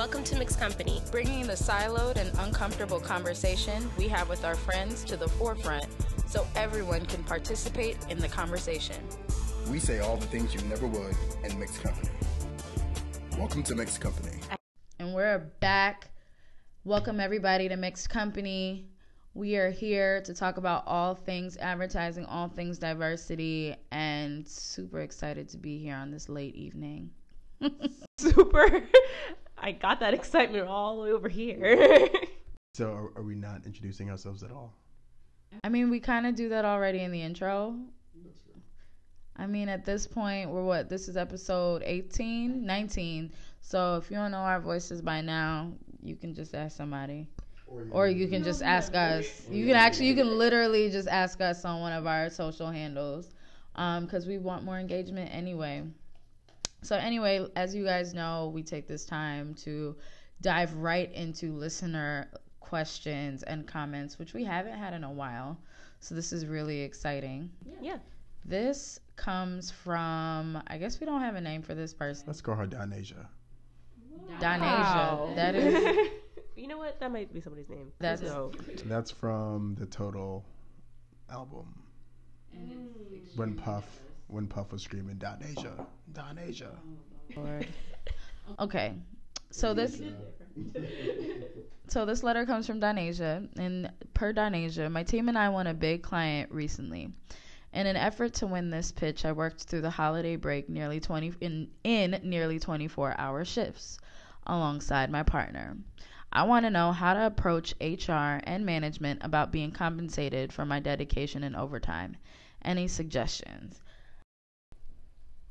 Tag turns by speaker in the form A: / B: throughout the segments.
A: Welcome to Mixed Company.
B: Bringing the siloed and uncomfortable conversation we have with our friends to the forefront so everyone can participate in the conversation.
C: We say all the things you never would in mixed company. Welcome to Mixed Company.
D: And we're back. Welcome everybody to Mixed Company. We are here to talk about all things advertising, all things diversity, and super excited to be here on this late evening.
A: Super. I got that excitement all the way over here.
E: So are, are we not introducing ourselves at all?
D: I mean, we kind of do that already in the intro. I mean, at this point, we're what? This is episode 18, 19. So if you don't know our voices by now, you can just ask somebody. Or you can just ask us. You can actually, you can literally just ask us on one of our social handles um, because we want more engagement anyway. So, anyway, as you guys know, we take this time to dive right into listener questions and comments, which we haven't had in a while. So, this is really exciting.
A: yeah.
D: This comes from, I guess we don't have a name for this person.
E: Let's call her Donasia.
D: Donasia.
A: Wow.
D: That is,
A: you know what? That might be somebody's name.
D: That's-
A: so.
E: That's from the Total album. When Puff, when Puff was screaming Donasia, Donasia.
D: Lord. Okay. So this So this letter comes from Donasia and per Donasia, my team and I won a big client recently. In an effort to win this pitch, I worked through the holiday break nearly 20 in in nearly 24-hour shifts alongside my partner. I want to know how to approach HR and management about being compensated for my dedication and overtime. Any suggestions?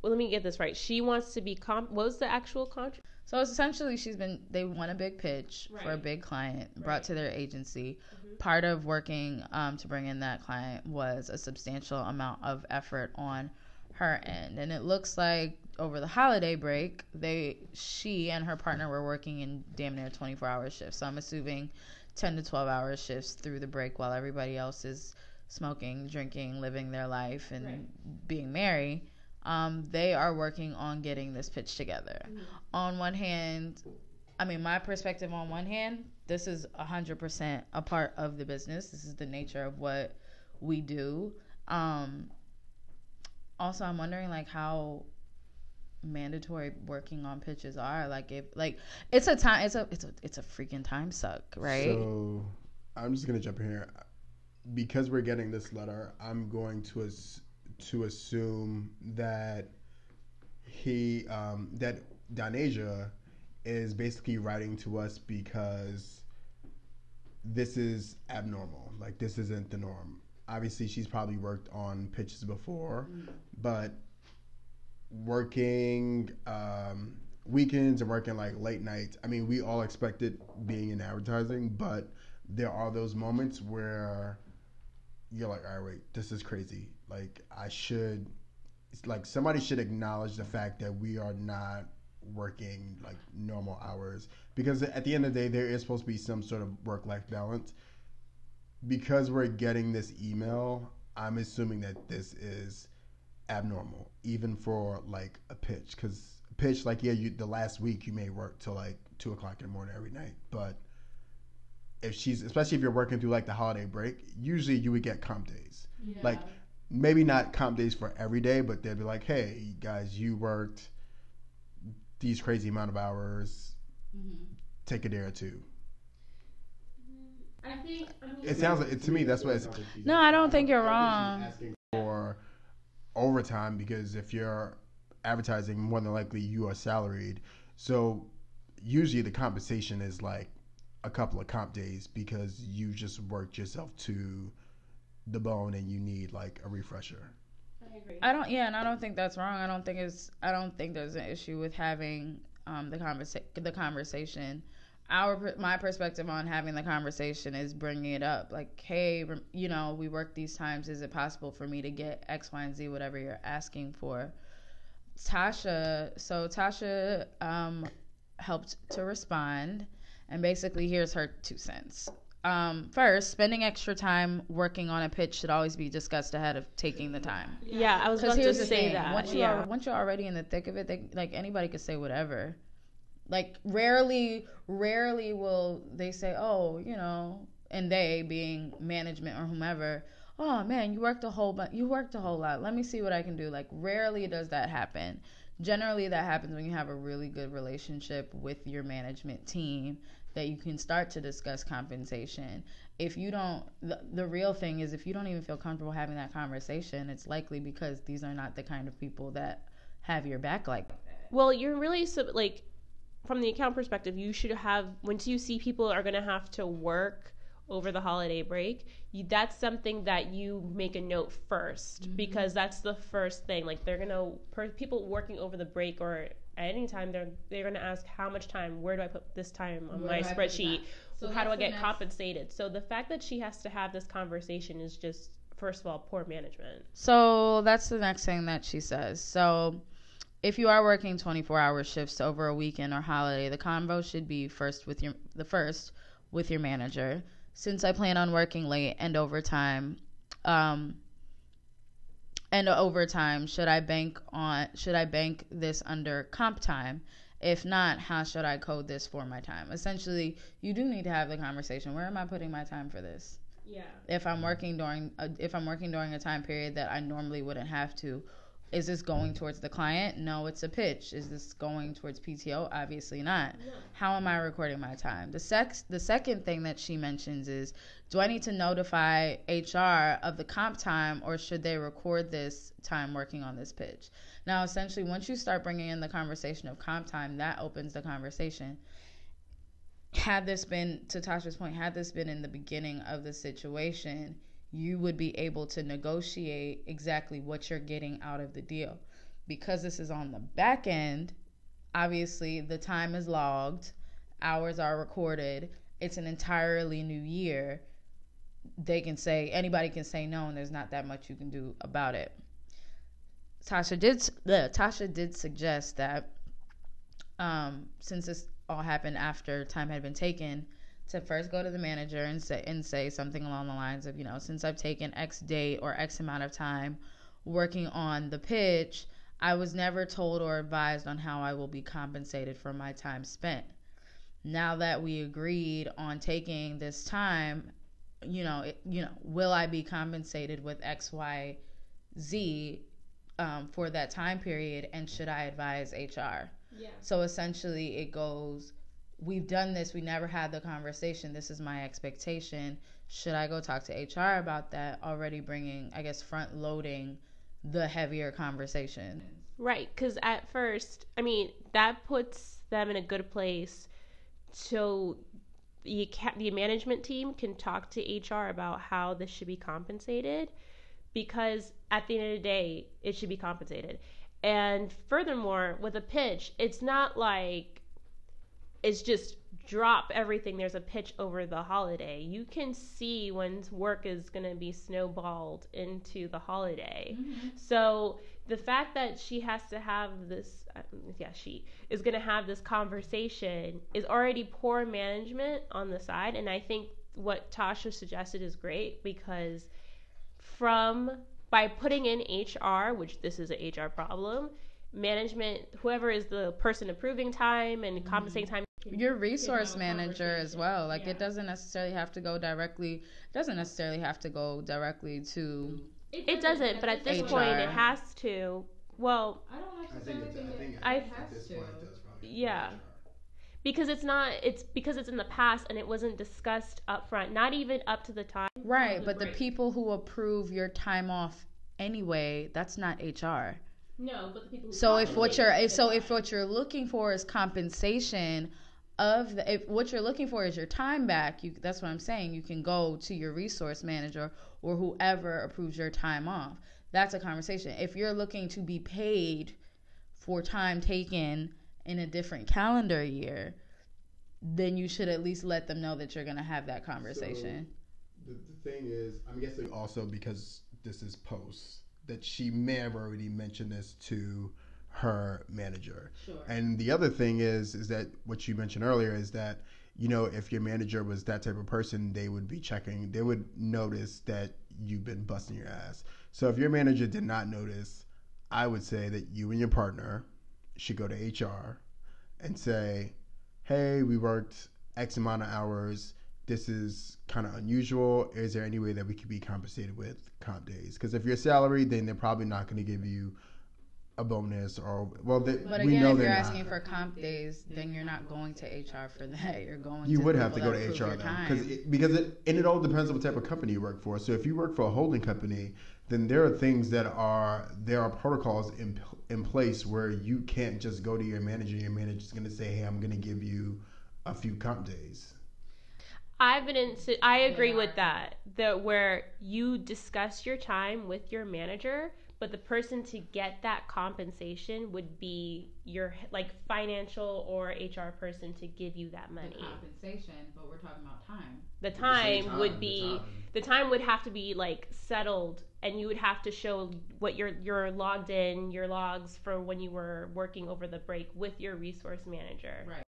A: Well, let me get this right. She wants to be comp. What was the actual contract?
D: So it's essentially, she's been they won a big pitch for a big client brought
A: Right.
D: to their agency. Part of working um, to bring in that client was a substantial amount of effort on her end, and it looks like over the holiday break, they she and her partner were working in damn near 24 hour shifts. So I'm assuming 10 to 12 hour shifts through the break while everybody else is smoking, drinking, living their life, and being merry. Um, they are working on getting this pitch together. On one hand, I mean, my perspective on one hand, this is 100% a part of the business. This is the nature of what we do. Um, also, I'm wondering like how mandatory working on pitches are. Like if like it's a time, it's a it's a it's a freaking time suck, right?
E: So I'm just gonna jump in here because we're getting this letter. I'm going to as, to assume that he um, that Donasia is basically writing to us because this is abnormal. Like this isn't the norm. Obviously, she's probably worked on pitches before, but working um, weekends and working like late nights. I mean, we all expected being in advertising, but there are those moments where you're like, all right, wait, this is crazy. Like, I should, it's like somebody should acknowledge the fact that we are not working like normal hours because at the end of the day, there is supposed to be some sort of work life balance. Because we're getting this email, I'm assuming that this is abnormal, even for like a pitch. Because pitch, like yeah, you the last week you may work till like two o'clock in the morning every night, but if she's especially if you're working through like the holiday break, usually you would get comp days. Like maybe not comp days for every day, but they'd be like, hey guys, you worked these crazy amount of hours. Mm-hmm. Take a day or two. Mm-hmm.
A: I think. I mean,
E: It sounds like to me that's what it's.
D: No, I don't think you're wrong.
E: asking for overtime because if you're advertising, more than likely you are salaried. So usually the compensation is like a couple of comp days because you just worked yourself to the bone and you need like a refresher.
D: I agree. I don't. Yeah, and I don't think that's wrong. I don't think it's. I don't think there's an issue with having um, the conversa- the conversation. Our my perspective on having the conversation is bringing it up. Like, hey, you know, we work these times. Is it possible for me to get X, Y, and Z, whatever you're asking for? Tasha. So Tasha um, helped to respond, and basically, here's her two cents. Um, first, spending extra time working on a pitch should always be discussed ahead of taking the time.
A: yeah, I was about to say
D: thing:
A: that.
D: once you
A: yeah.
D: are once you're already in the thick of it, they, like anybody could say whatever. Like rarely, rarely will they say, "Oh, you know," and they being management or whomever. Oh man, you worked a whole bunch. You worked a whole lot. Let me see what I can do. Like rarely does that happen. Generally, that happens when you have a really good relationship with your management team that you can start to discuss compensation. If you don't, the, the real thing is if you don't even feel comfortable having that conversation, it's likely because these are not the kind of people that have your back like that.
A: Well, you're really like from the account perspective, you should have once you see people are going to have to work over the holiday break, you, that's something that you make a note 1st mm-hmm. because that's the first thing. Like they're gonna per, people working over the break or at any time they're they're gonna ask how much time. Where do I put this time on
D: Where
A: my
D: do I put it
A: spreadsheet?
D: So
A: how do I get
D: next-
A: compensated? So the fact that she has to have this conversation is just first of all poor management.
D: So that's the next thing that she says. So if you are working 24 hour shifts over a weekend or holiday, the convo should be first with your the first with your manager. Since I plan on working late and overtime, um, and overtime, should I bank on should I bank this under comp time? If not, how should I code this for my time? Essentially, you do need to have the conversation. Where am I putting my time for this?
A: Yeah.
D: if I'm working during a, if I'm working during a time period that I normally wouldn't have to, is this going towards the client? No, it's a pitch. Is this going towards PTO? Obviously not. How am I recording my time? The sex the second thing that she mentions is do I need to notify HR of the comp time or should they record this time working on this pitch? Now, essentially, once you start bringing in the conversation of comp time, that opens the conversation had this been to Tasha's point, had this been in the beginning of the situation, you would be able to negotiate exactly what you're getting out of the deal. Because this is on the back end, obviously the time is logged, hours are recorded, it's an entirely new year. They can say anybody can say no, and there's not that much you can do about it. Tasha did the Tasha did suggest that um, since this all happened after time had been taken, to first go to the manager and say and say something along the lines of, you know, since I've taken X date or X amount of time working on the pitch, I was never told or advised on how I will be compensated for my time spent. Now that we agreed on taking this time, you know, it, you know, will I be compensated with X, Y, Z um, for that time period, and should I advise HR?
A: Yeah.
D: So essentially, it goes, We've done this, we never had the conversation. This is my expectation. Should I go talk to HR about that? Already bringing, I guess, front loading the heavier conversation.
A: Right, because at first, I mean, that puts them in a good place so the, the management team can talk to HR about how this should be compensated because at the end of the day, it should be compensated. And furthermore, with a pitch, it's not like it's just drop everything. There's a pitch over the holiday. You can see when work is going to be snowballed into the holiday. So the fact that she has to have this, uh, yeah, she is going to have this conversation is already poor management on the side. And I think what Tasha suggested is great because from by putting in HR, which this is an HR problem, management, whoever is the person approving time and compensating time.
D: Your resource manager as well. Like it doesn't necessarily have to go directly. Doesn't necessarily have to go directly to.
A: It doesn't, but at this point, it has to. Well,
E: I think it's, I think
A: I-
E: at this point it does probably.
A: Yeah. because it's not. It's because it's in the past and it wasn't discussed up front. Not even up to the time.
D: Right, but the people who approve your time off anyway, that's not HR.
A: No, but the people.
D: So if what you're if, so if what you're looking for is compensation of the if what you're looking for is your time back, you that's what I'm saying. You can go to your resource manager or whoever approves your time off. That's a conversation. If you're looking to be paid for time taken in a different calendar year, then you should at least let them know that you're going to have that conversation.
E: The, the thing is, I'm guessing also because this is post that she may have already mentioned this to her manager. Sure. And the other thing is, is that what you mentioned earlier is that you know if your manager was that type of person, they would be checking. They would notice that you've been busting your ass. So if your manager did not notice, I would say that you and your partner should go to HR and say, hey, we worked X amount of hours. This is kind of unusual. Is there any way that we could be compensated with comp days? Because if you're salaried, then they're probably not going to give you a bonus or well, they,
D: But
E: we
D: again,
E: know
D: if you're
E: not.
D: asking for comp days, then you're not going to HR for that. You're going.
E: you
D: to
E: would have to go to HR though, because it, because it and it all depends on what type of company you work for. So if you work for a holding company, then there are things that are there are protocols in in place where you can't just go to your manager. and Your manager's going to say, "Hey, I'm going to give you a few comp days."
A: I've been in. I agree with that. That where you discuss your time with your manager, but the person to get that compensation would be your like financial or HR person to give you that money.
D: compensation, but we're talking about time.
A: The
E: the
A: time
E: time,
A: would
E: the
A: be
E: time.
A: the time would have to be like settled, and you would have to show what your your logged in your logs for when you were working over the break with your resource manager.
D: Right.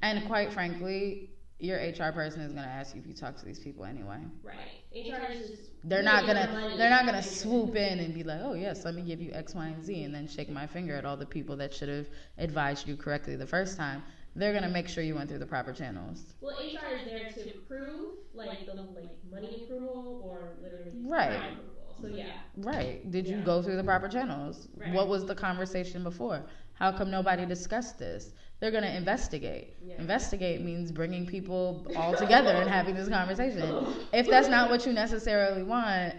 D: And quite frankly, your HR person is going to ask you if you talk to these people anyway.
A: Right. HR is just
D: They're not gonna they're not gonna swoop in and be like, oh yes, let me give you X, Y, and Z, and then shake my finger at all the people that should have advised you correctly the first time. They're gonna make sure you went through the proper channels.
A: Well, HR is there to approve, like the like money approval or literally
D: Right.
A: So yeah,
D: Right? Did you go through the proper channels?
A: Right.
D: What was the conversation before? How come nobody discussed this? They're gonna investigate.
A: Yeah.
D: Investigate means bringing people all together and having this conversation. If that's not what you necessarily want,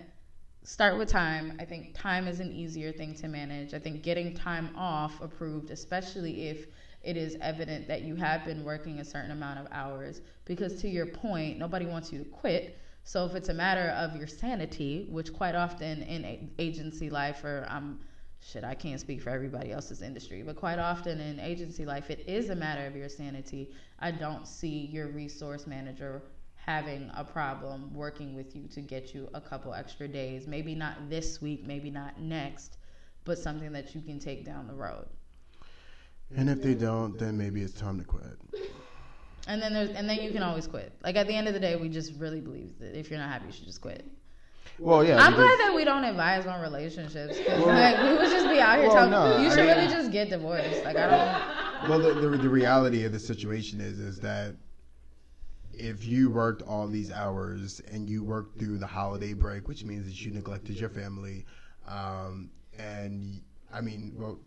D: start with time. I think time is an easier thing to manage. I think getting time off approved, especially if it is evident that you have been working a certain amount of hours, because to your point, nobody wants you to quit. So if it's a matter of your sanity, which quite often in a- agency life or um shit, I can't speak for everybody else's industry, but quite often in agency life it is a matter of your sanity. I don't see your resource manager having a problem working with you to get you a couple extra days. Maybe not this week, maybe not next, but something that you can take down the road.
E: And if they don't, then maybe it's time to quit.
D: And then there's and then you can always quit. Like at the end of the day, we just really believe that if you're not happy, you should just quit.
E: Well, yeah.
D: I'm glad that we don't advise on relationships. 'cause, like we would just be out here
E: Well,
D: talking.
E: no,
D: you
E: I
D: should
E: mean-
D: really just get divorced. Like I don't.
E: well, the, the the reality of the situation is is that if you worked all these hours and you worked through the holiday break, which means that you neglected your family, um, and I mean, well,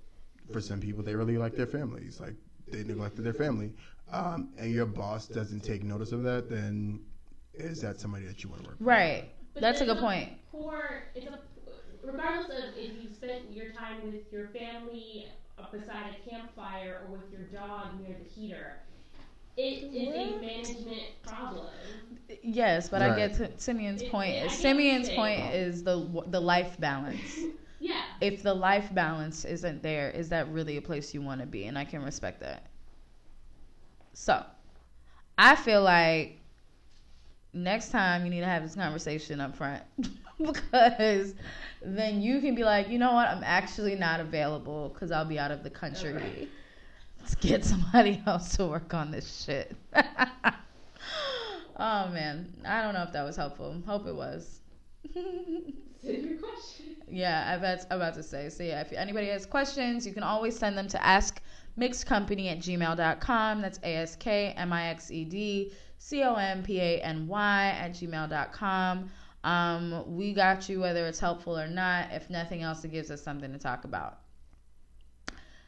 E: for some people they really like their families, like they neglected their family, um, and your boss doesn't take notice of that, then is that somebody that you want to work? with?
D: Right.
A: But
D: That's a
A: it's
D: good point.
A: Poor. It's a regardless of if you spent your time with your family beside a campfire or with your dog near the heater. It is a management problem.
D: Yes, but I get to Simeon's
A: It-
D: point.
A: I get
D: Simeon's point is the the life balance.
A: Yeah.
D: If the life balance isn't there, is that really a place you want to be? And I can respect that. So, I feel like next time you need to have this conversation up front because then you can be like, you know what, I'm actually not available because I'll be out of the country. Let's get somebody else to work on this shit. oh man, I don't know if that was helpful. Hope it was.
A: Send your question.
D: Yeah, I bet I'm about to say. So yeah, if anybody has questions, you can always send them to askmixedcompany at gmail.com. That's A-S-K-M-I-X-E-D C-O-M-P-A-N-Y at gmail.com. Um, we got you whether it's helpful or not. If nothing else, it gives us something to talk about.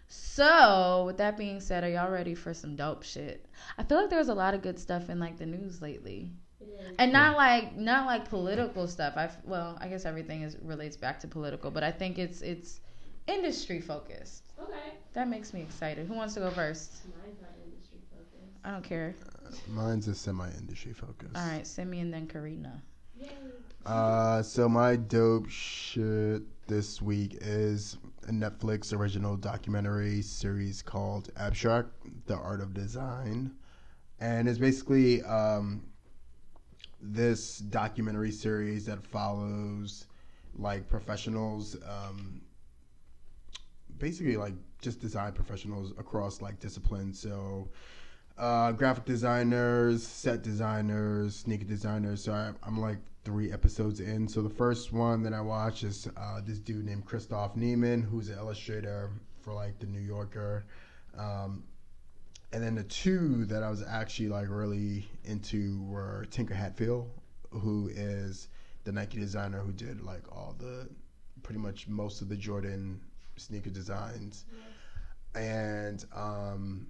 D: So, with that being said, are y'all ready for some dope shit? I feel like there was a lot of good stuff in like the news lately and not like not like political stuff. I well, I guess everything is relates back to political, but I think it's it's industry focused.
A: Okay.
D: That makes me excited. Who wants to go first?
A: Mine's not industry focused.
D: I don't care.
E: Mine's a semi-industry focus.
D: All right, Simeon and then Karina.
E: Uh, so my dope shit this week is a Netflix original documentary series called Abstract: The Art of Design, and it's basically um, this documentary series that follows like professionals, um, basically like just design professionals across like disciplines. So uh, graphic designers, set designers, sneaker designers. So I, I'm like three episodes in. So the first one that I watched is uh, this dude named Christoph Niemann, who's an illustrator for like the New Yorker. Um, and then the two that I was actually like really into were Tinker Hatfield, who is the Nike designer who did like all the pretty much most of the Jordan sneaker designs, and um,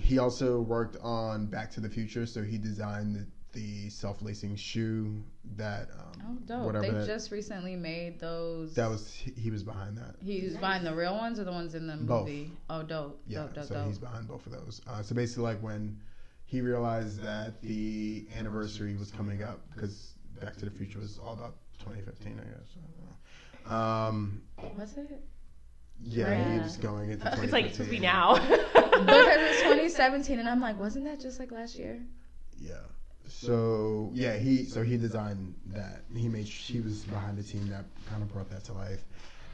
E: he also worked on Back to the Future. So he designed the, the self-lacing shoe that um,
D: Oh, dope. They
E: that,
D: just recently made those.
E: that was he, he was behind that.
D: He's buying the real ones or the ones in the movie Both. Oh, dope.
E: Yeah,
D: dope, dope,
E: so
D: dope.
E: he's behind both of those. Uh, so basically, like when he realized that the anniversary was coming up, because Back to the Future was all about 2015, I guess. I. Um,
D: Was it?
E: Yeah, he
D: Yeah.
E: was going into
A: It's
E: 2015.
A: like to be now.
D: because it's 2017, and I'm like, wasn't that just like last year?
E: Yeah. So yeah, he so he designed that. He made he was behind the team that kind of brought that to life.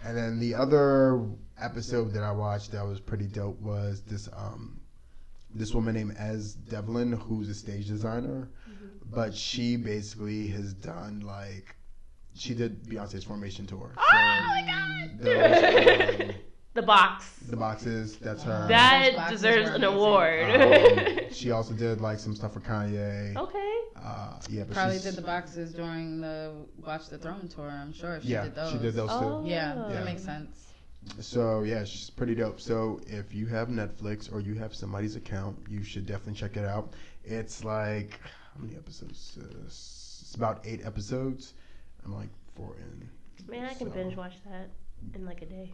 E: And then the other episode that I watched that was pretty dope was this um this woman named Es Devlin who's a stage designer, but she basically has done like she did Beyonce's formation tour.
A: oh my god!
E: Those, um,
A: the box.
E: the boxes, that's her.
A: That deserves an
D: amazing.
A: award.
E: Um, she also did like some stuff for Kanye.
A: okay.
E: Uh, yeah, but
D: Probably
E: she's-
D: did the boxes during the Watch the Throne tour. I'm sure if she
E: yeah,
D: did those.
E: she did those
A: Oh.
E: too.
D: Yeah,
A: Yeah.
D: that makes sense.
E: So yeah, she's pretty dope. So if you have Netflix or you have somebody's account, you should definitely check it out. It's like how many episodes? Uh, it's about eight episodes. I'm like four in.
A: Man, I can
E: So,
A: binge watch that in like a day.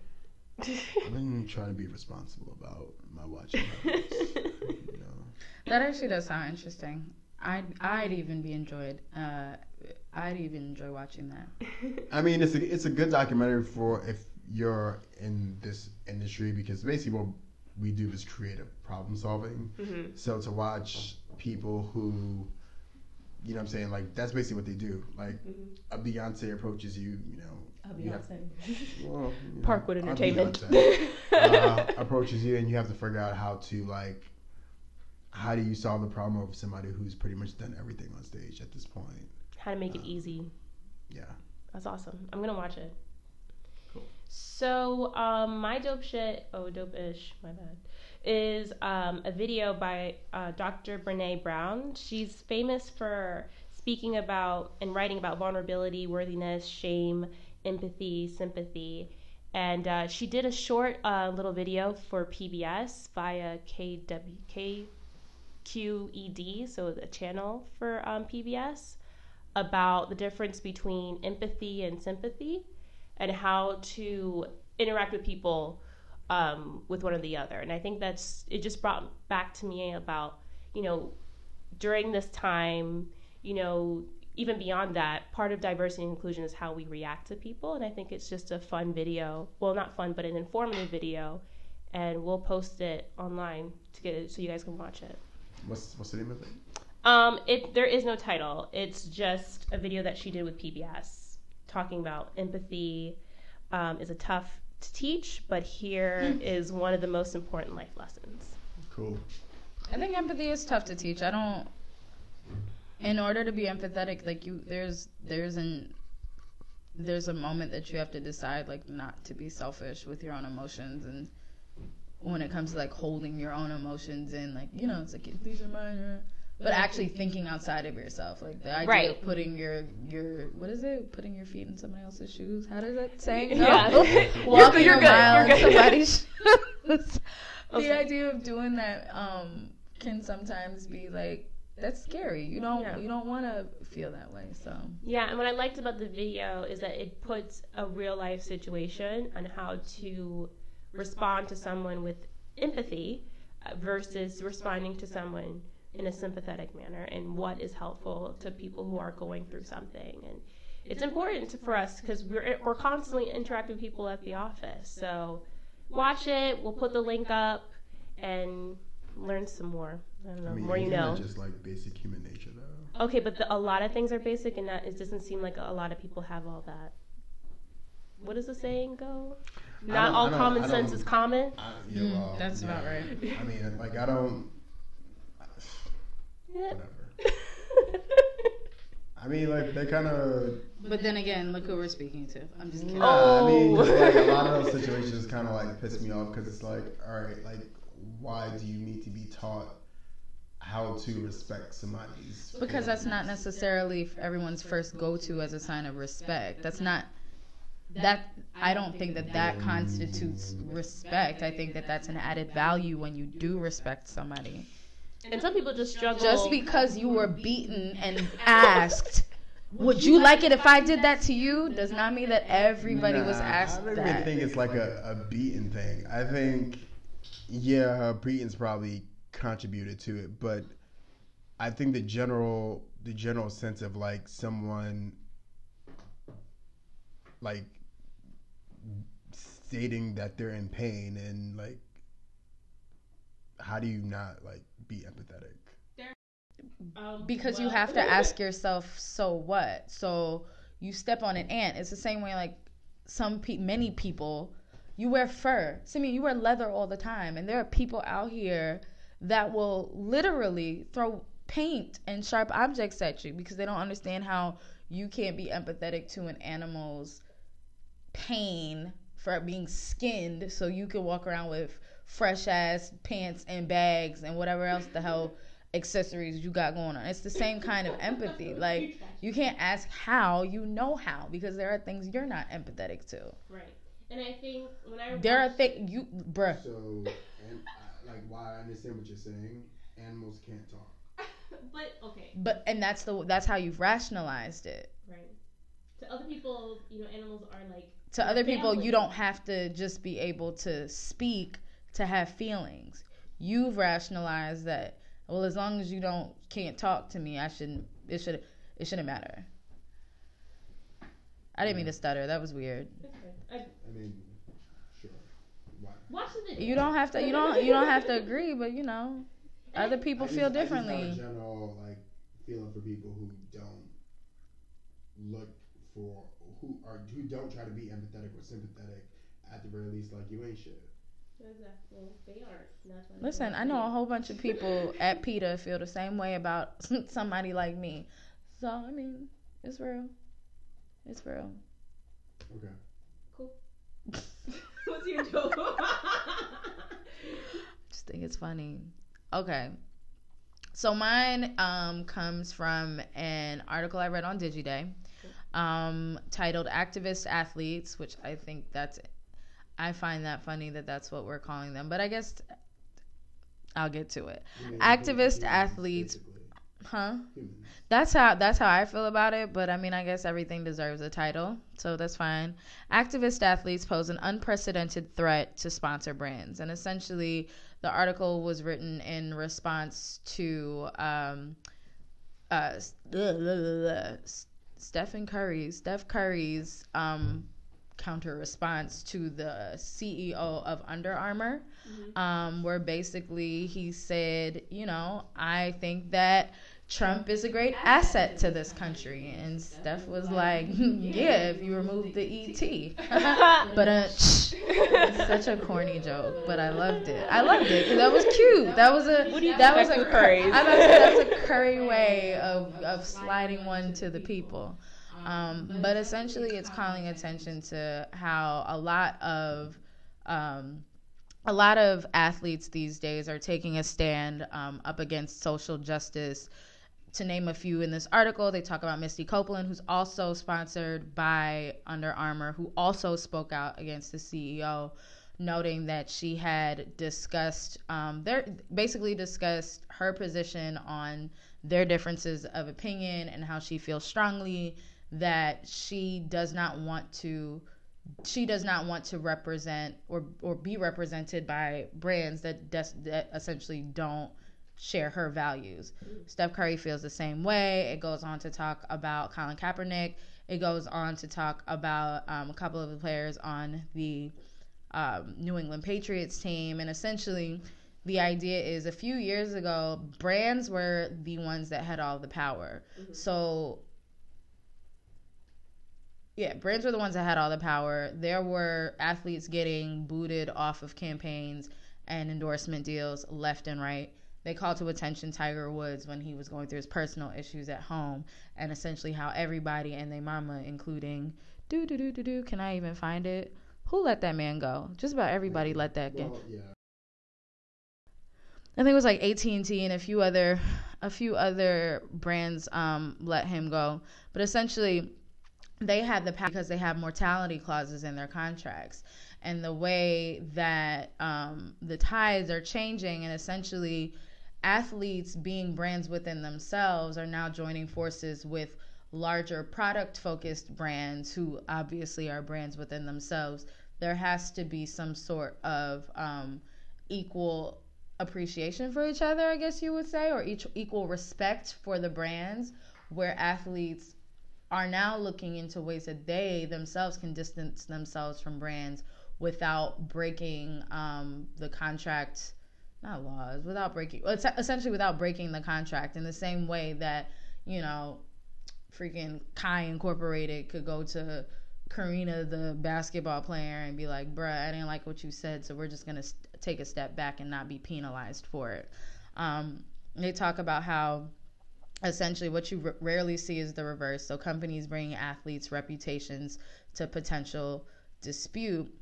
E: I've been trying to be responsible about my watching habits. you know.
D: That actually does sound interesting. I'd I'd even be enjoyed. Uh, I'd even enjoy watching that.
E: I mean, it's a it's a good documentary for if you're in this industry because basically what we do is creative problem solving.
A: Mhm.
E: So to watch people who, you know, what I'm saying like that's basically what they do. Like a Beyonce approaches you, you know, you have- well, you know,
A: Parkwood
E: a
A: Entertainment.
E: Beyonce, uh, approaches you, and you have to figure out how to like, how do you solve the problem of somebody who's pretty much done everything on stage at this point?
A: How to make it easy.
E: Yeah.
A: That's awesome. I'm gonna watch it.
E: Cool.
A: So, um, my dope shit, oh, dope-ish, my bad, is um, a video by uh, Dr. Brene Brown. She's famous for speaking about and writing about vulnerability, worthiness, shame, empathy, sympathy. And uh, she did a short uh, little video for PBS via KW, KQED, so the channel for um, PBS about the difference between empathy and sympathy and how to interact with people um, with one or the other. And I think that's it just brought back to me about, you know, during this time, you know, even beyond that, part of diversity and inclusion is how we react to people. And I think it's just a fun video. Well, not fun, but an informative video. And we'll post it online to get it so you guys can watch it.
E: What's what's the name of it?
A: Um, it there is no title. It's just a video that she did with PBS talking about empathy. Um, is a tough to teach, but here hmm. is one of the most important life lessons.
E: Cool.
D: I think empathy is tough to teach. I don't. In order to be empathetic, like you, there's there's an there's a moment that you have to decide, like not to be selfish with your own emotions, and when it comes to like holding your own emotions in, like you know, it's like these are mine. But actually thinking outside of yourself, like the idea
A: Right.
D: of putting your your what is it? Putting your feet in somebody else's shoes. How does that say?
A: Yeah.
D: Walking
A: You're
D: a mile
A: you're
D: in somebody's shoes. the idea of doing that um, can sometimes be like that's scary. You don't
A: Yeah.
D: you don't want to feel that way. So
A: Yeah, and what I liked about the video is that it puts a real life situation on how to respond to someone with empathy uh, versus responding to someone in a sympathetic manner and what is helpful to people who are going through something and it's important to, for us because we're, we're constantly interacting with people at the office so watch it we'll put the link up and learn some more i don't know
E: I mean,
A: more you know
E: just like basic human nature, though.
A: Okay, but the, a lot of things are basic, and that it doesn't seem like a, a lot of people have all that. What does the saying go? Not all common sense is common.
E: I, yeah,
D: Mm,
E: well,
D: that's about right.
E: I mean, like I don't.
A: Yeah.
E: Whatever. I mean, like they kind of.
D: But then again, look who we're speaking to. I'm just kidding.
E: Nah, I mean,
A: Oh.
E: like a lot of those situations kind of like piss me off because it's like, all right, like why do you need to be taught how to respect somebody's?
D: Because that's not necessarily everyone's first go to as a sign of respect. That's not that I don't think that that constitutes respect. I think that that's an added value when you do respect somebody.
A: And some people just struggle.
D: Just because you were beaten and asked, would you like it if I did that to you? Does not mean that everybody was
E: Nah,
D: asked
E: I don't
D: that.
E: even think it's like a, a beaten thing. I think, yeah, her beating's probably contributed to it, but I think the general the general sense of like someone like stating that they're in pain and like how do you not like be empathetic?
A: Um,
D: because you have to ask yourself so what? So you step on an ant. It's the same way like some pe- many people you wear fur. So, i mean you wear leather all the time. And there are people out here that will literally throw paint and sharp objects at you because they don't understand how you can't be empathetic to an animal's pain for being skinned so you can walk around with fresh ass pants and bags and whatever else the hell accessories you got going on. It's the same kind of empathy. Like you can't ask how, you know how because there are things you're not empathetic to.
A: Right. And I think when I
D: There are
A: watched-
D: things you bruh.
E: So, and uh, like, why I understand what you're saying, animals can't talk.
A: but okay,
D: But and that's the that's how you've rationalized it.
A: right. To other people, you know, animals are like
D: To other people, you don't have to just be able to speak to have feelings. You've rationalized that well, as long as you don't can't talk to me, I shouldn't. It should. It shouldn't matter. I didn't mean to stutter. That was weird.
A: It's good. I
E: I mean, sure. Why?
A: watch the video.
D: You don't have to. You don't. You don't have to agree. But you know, other people
E: I
D: feel
E: just- I just have
D: differently.
E: a general like feeling for people who don't look for who are who don't try to be empathetic or sympathetic. At the very least, like you ain't shit.
A: Well, they aren't. and That's why they
D: Listen, I know a whole bunch of people at PETA feel the same way about somebody like me. So I mean, it's real. It's real.
E: Okay.
A: it. What's your joke?
D: just think it's funny. Okay. So mine um, comes from an article I read on DigiDay um, titled Activist Athletes, which I think that's, I find that funny that that's what we're calling them. But I guess I'll get to it. Activist athletes-
E: basically.
D: Huh?
E: Humans.
D: That's how that's how I feel about it, but I mean I guess everything deserves a title, so that's fine. Activist athletes pose an unprecedented threat to sponsor brands, and essentially the article was written in response to um, uh, Stephen Curry's Steph Curry's um, counter response to the CEO of Under Armour, um, where basically he said, you know, I think that Trump is a great asset to this country, and Steph was like, yeah, if you remove the ET, but uh, such a corny joke, but I loved it. I loved it 'cause that was cute. That was a
A: What do you
D: that was a
A: with
D: Cur-
A: Curry's?
D: I thought that's a Curry way of of sliding one to the people. Um, but essentially, it's calling attention to how a lot of um, a lot of athletes these days are taking a stand um, up against social justice. To name a few in this article, they talk about Misty Copeland, who's also sponsored by Under Armour, who also spoke out against the CEO, noting that she had discussed um, their basically discussed her position on their differences of opinion and how she feels strongly that she does not want to she does not want to represent or or be represented by brands that des- that essentially don't share her values. Steph Curry feels the same way. It goes on to talk about Colin Kaepernick. It goes on to talk about um, a couple of the players on the um, New England Patriots team, and essentially. The idea is a few years ago, brands were the ones that had all the power. So yeah, brands were the ones that had all the power. There were athletes getting booted off of campaigns and endorsement deals left and right. They called to attention Tiger Woods when he was going through his personal issues at home, and essentially how everybody and their mama, including do do do do do, can I even find it? Who let that man go? Just about everybody let that.
E: Well, yeah.
D: I think it was like AT and T and a few other a few other brands um, let him go. But essentially, they had the power because they have morality clauses in their contracts, and the way that um, the tides are changing, and essentially, athletes being brands within themselves are now joining forces with larger product focused brands who obviously are brands within themselves. There has to be some sort of um, equal appreciation for each other, I guess you would say, or each equal respect for the brands where athletes are now looking into ways that they themselves can distance themselves from brands without breaking um, the contract not laws without breaking essentially without breaking the contract in the same way that you know freaking kai incorporated could go to karina the basketball player and be like bruh i didn't like what you said so we're just gonna take a step back and not be penalized for it. Um, they talk about how essentially what you r- rarely see is the reverse. So companies bring athletes' reputations to potential dispute.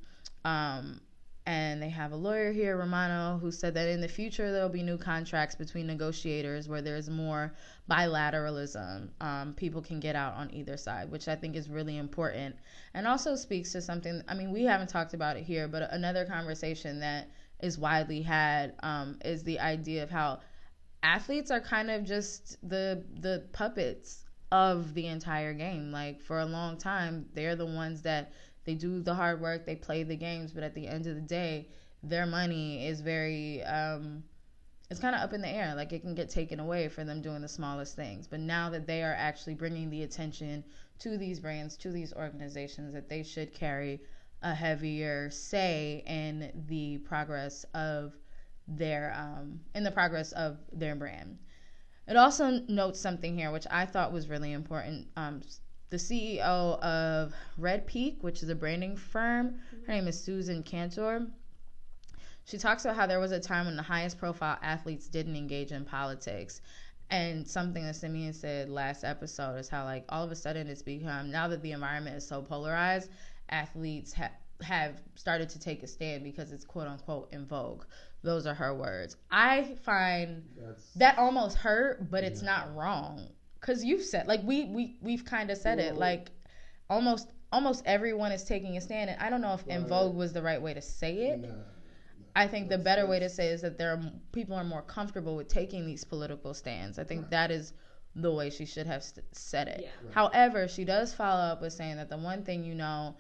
D: Um, and they have a lawyer here, Romano, who said that in the future there'll be new contracts between negotiators where there's more bilateralism. Um, people can get out on either side, which I think is really important, and also speaks to something. I mean, we haven't talked about it here, but another conversation that is widely had um, is the idea of how athletes are kind of just the the puppets of the entire game. Like for a long time, they're the ones that they do the hard work, they play the games, but at the end of the day, their money is very um, it's kind of up in the air. Like it can get taken away for them doing the smallest things. But now that they are actually bringing the attention to these brands, to these organizations, that they should carry a heavier say in the progress of their um, in the progress of their brand. It also notes something here which I thought was really important. Um, the CEO of Red Peak, which is a branding firm, her name is Susan Cantor. She talks about how there was a time when the highest profile athletes didn't engage in politics. And something that Simeon said last episode is how, like, all of a sudden it's become now that the environment is so polarized, athletes ha- have started to take a stand because it's quote unquote in vogue. Those are her words. I find That's, that almost hurt, but yeah. it's not wrong because you've said like we we we've kind of said well, it like almost almost everyone is taking a stand, and I don't know if well, in vogue was the right way to say it. Nah, nah, I think the better way to say is that there are people are more comfortable with taking these political stands. I think right. that is the way she should have st- said it. Yeah. Right. However, she does follow up with saying that the one thing you know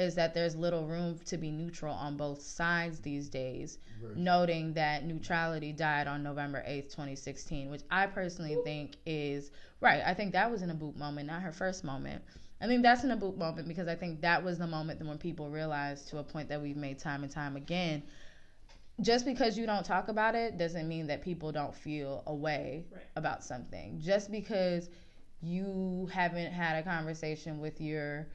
D: is that there's little room to be neutral on both sides these days, right. noting that neutrality died on November 8th, 2016, which I personally think is right. I think that was an Aboop moment, not her first moment. I think that's an Aboop moment because I think that was the moment when people realized to a point that we've made time and time again. Just because you don't talk about it doesn't mean that people don't feel a way right. about something. Just because you haven't had a conversation with your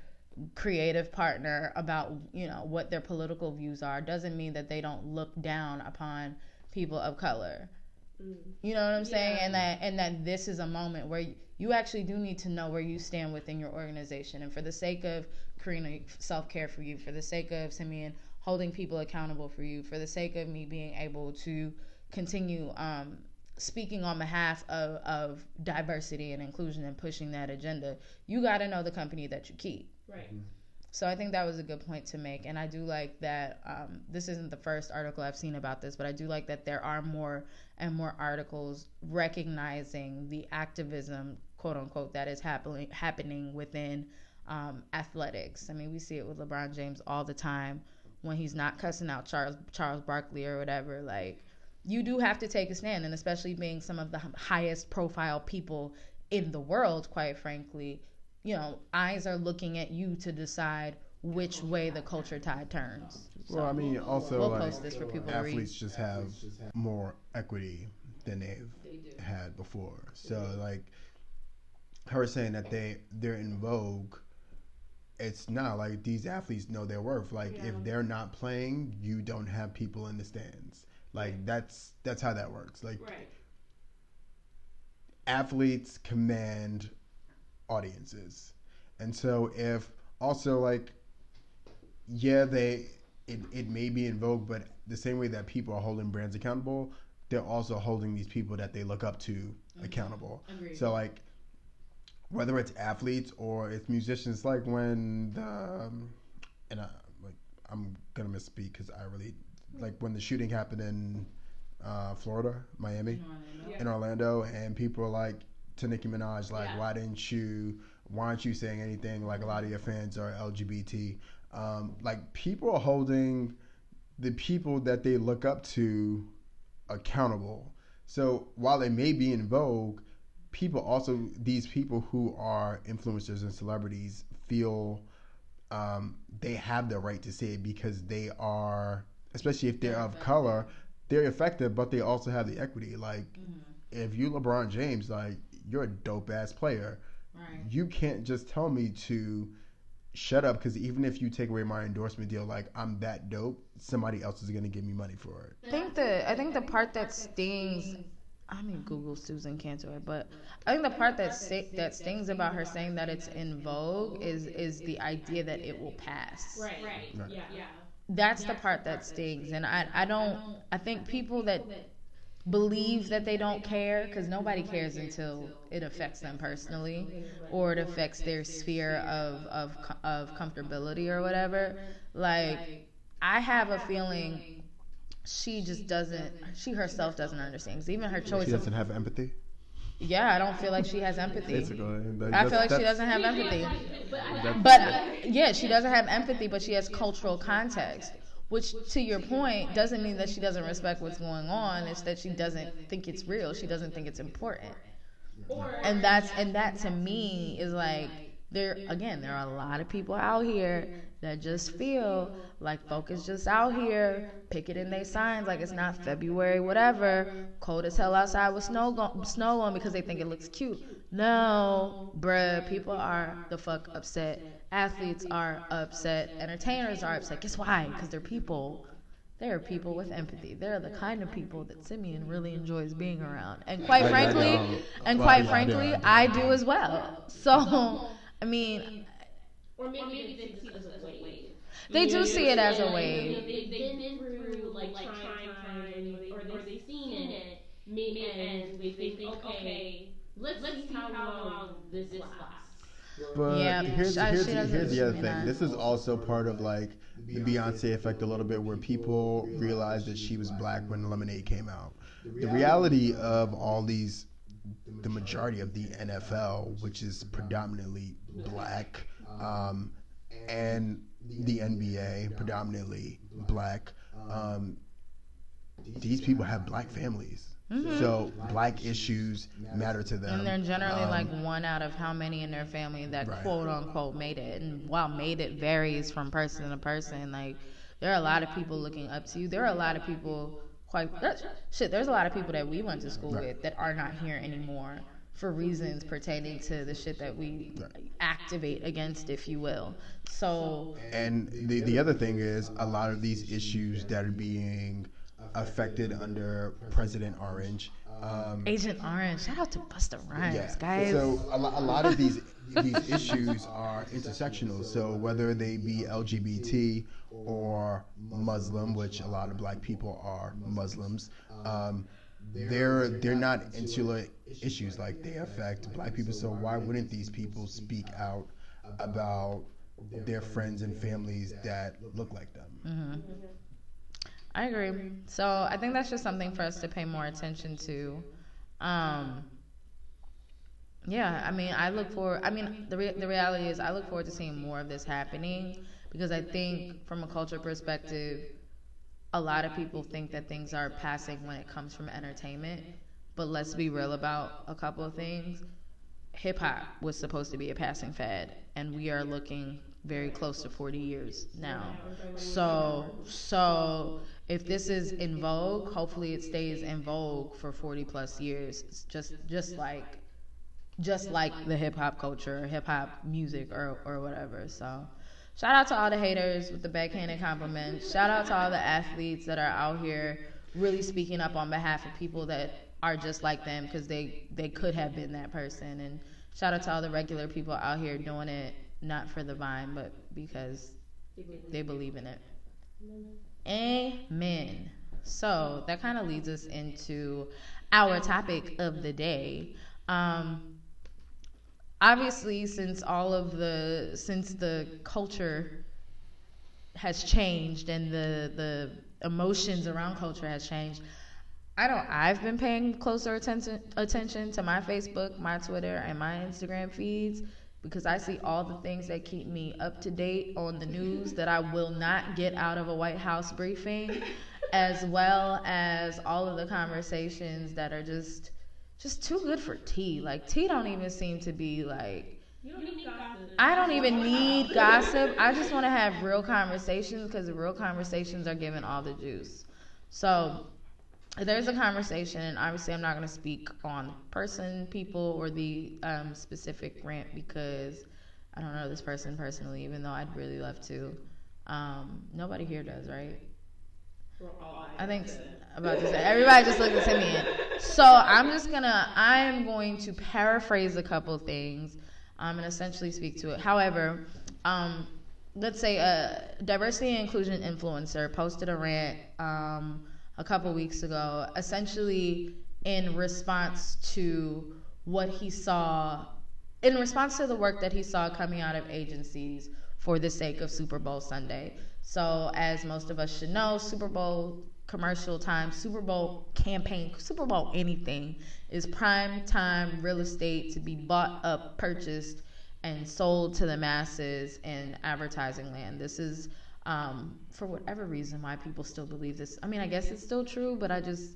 D: creative partner about you know what their political views are doesn't mean that they don't look down upon people of color. Mm. you know what i'm saying? And that and that this is a moment where you actually do need to know where you stand within your organization. And for the sake of Karina self-care for you for the sake of Simeon holding people accountable for you for the sake of me being able to continue um, speaking on behalf of, of diversity and inclusion and pushing that agenda you got to know the company that you keep Right. Mm-hmm. So I think that was a good point to make, and I do like that. Um, this isn't the first article I've seen about this, but I do like that there are more and more articles recognizing the activism, quote unquote, that is happening happening within um, athletics. I mean, we see it with LeBron James all the time when he's not cussing out Charles Charles Barkley or whatever. Like, you do have to take a stand, and especially being some of the highest profile people in the world, quite frankly you know, eyes are looking at you to decide which way the culture tide turns.
E: So well, I mean, also we'll like, athletes just have more equity than they've they had before. So like her saying that they they're in vogue, it's not like these athletes know their worth. Like yeah. if they're not playing, you don't have people in the stands. Like that's that's how that works. Like right. athletes command audiences. And so if also like yeah, they it, it may be in vogue, but the same way that people are holding brands accountable, they're also holding these people that they look up to
D: Mm-hmm.
E: accountable. So like whether it's athletes or it's musicians, like when the um, and I, like I'm gonna misspeak because I really like when the shooting happened in uh, Florida, Miami, in Orlando, and people are like to Nicki Minaj, like,
A: Yeah.
E: why didn't you? Why aren't you saying anything? Like a lot of your fans are LGBT. Um, like people are holding the people that they look up to accountable. So while they may be in vogue, people also these people who are influencers and celebrities feel um, they have the right to say it because they are, especially if they're of color, they're effective, but they also have the equity. Like if you LeBron James, like you're a dope ass player.
D: Right.
E: You can't just tell me to shut up because even if you take away my endorsement deal, like I'm that dope, somebody else is gonna give me money for it.
D: I think the I think the part that stings. I mean, Google Susan Cantor, but I think the part that sti- that stings about her saying that it's in vogue is is the idea that it will pass.
A: Right. Right. Yeah. Yeah.
D: That's the part that stings, and I I don't. I think people that believe that they don't care because nobody cares until it affects them personally or it affects their sphere of of of comfortability or whatever like i have a feeling she just doesn't she herself doesn't understand 'Cause even her choice
E: She doesn't have empathy.
D: yeah i don't feel like she has empathy
E: Basically,
D: i feel like she doesn't have empathy but yeah, she doesn't have empathy, but she has cultural context. Which, to your point, doesn't mean that she doesn't respect what's going on. It's that she doesn't think it's real. She doesn't think it's important. And that's and that to me is like there again. There are a lot of people out here that just feel like folk is just out here picketing their signs like it's not February, whatever. Cold as hell outside with snow go- snow on because they think it looks cute. No, bruh, people are the fuck upset. Athletes are upset. Entertainers are upset. Guess why? Because they're people. They're people with empathy. They're the kind of people that Simeon really enjoys being around. And quite
E: I- I
D: frankly, and quite frankly. I do as well. So, I mean,
A: Or maybe they see this as a wave.
D: they do see it as a wave.
A: they, they've been through like trying times, or, they, or they've seen it, maybe, and they think, okay, let's, see how long this lasts.
E: But
D: Yeah,
E: here's here's, here's the other thing.
D: that.
E: This is also part of like the Beyonce effect a little bit, where people realized that she was black when Lemonade came out. The reality of all these, the majority of the NFL, which is predominantly black, um, and the NBA, predominantly black. Um, these people have black families. So black issues matter to them.
D: Mm-hmm. and they're generally
E: Um,
D: like one out of how many in their family that
E: Right.
D: quote unquote made it. And while made it varies from person to person, like there are a lot of people looking up to you. There are a lot of people quite shit. There's a lot of people that we went to school with that are not here anymore for reasons pertaining to the shit that we activate against, if you will. So
E: And the the other thing is a lot of these issues that are being affected under President Orange. Um,
D: Agent Orange, shout out to Busta Rhymes,
E: yeah.
D: guys.
E: So a, lo- a lot of these these issues are intersectional. So whether they be LGBT or Muslim, which a lot of black people are Muslims, um, they're they're not insular issues like they affect black people. So why wouldn't these people speak out about their friends and families that look like them?
D: I agree. So I think that's just something for us to pay more attention to. Um, yeah, I mean, I look for. I mean, the re- the reality is, I look forward to seeing more of this happening because I think, from a culture perspective, a lot of people think that things are passing when it comes from entertainment. But let's be real about a couple of things. Hip hop was supposed to be a passing fad, and we are looking very close to 40 years now. So, so if this is in vogue, hopefully it stays in vogue for 40 plus years. It's just, just like, just like the hip hop culture, hip hop music, or or whatever. So, shout out to all the haters with the backhanded compliments. Shout out to all the athletes that are out here really speaking up on behalf of people that are just like them because they they could have been that person. And shout out to all the regular people out here doing it not for the vine, but because they believe in it. Amen. So that kind of leads us into our topic of the day. Um, obviously, since all of the since the culture has changed and the the emotions around culture has changed, I don't. I've been paying closer attention attention to my Facebook, my Twitter, and my Instagram feeds because I see all the things that keep me up to date on the news that I will not get out of a White House briefing, as well as all of the conversations that are just just too good for tea. Like tea don't even seem to be like don't I don't even need gossip. I just want to have real conversations because real conversations are given all the juice. So there's a conversation, and obviously, I'm not going to speak on person, people, or the um, specific rant because I don't know this person personally, even though I'd really love to. Um, nobody here does, right? I think about to say everybody just looked at me. So I'm just gonna I'm going to paraphrase a couple things um, and essentially speak to it. However, um, let's say a diversity and inclusion influencer posted a rant. Um, a couple weeks ago, essentially in response to what he saw, in response to the work that he saw coming out of agencies for the sake of Super Bowl Sunday. So, as most of us should know, Super Bowl commercial time, Super Bowl campaign, Super Bowl anything is prime time real estate to be bought up, purchased, and sold to the masses in advertising land. This is um, for whatever reason why people still believe this. I mean, I guess it's still true, but I just,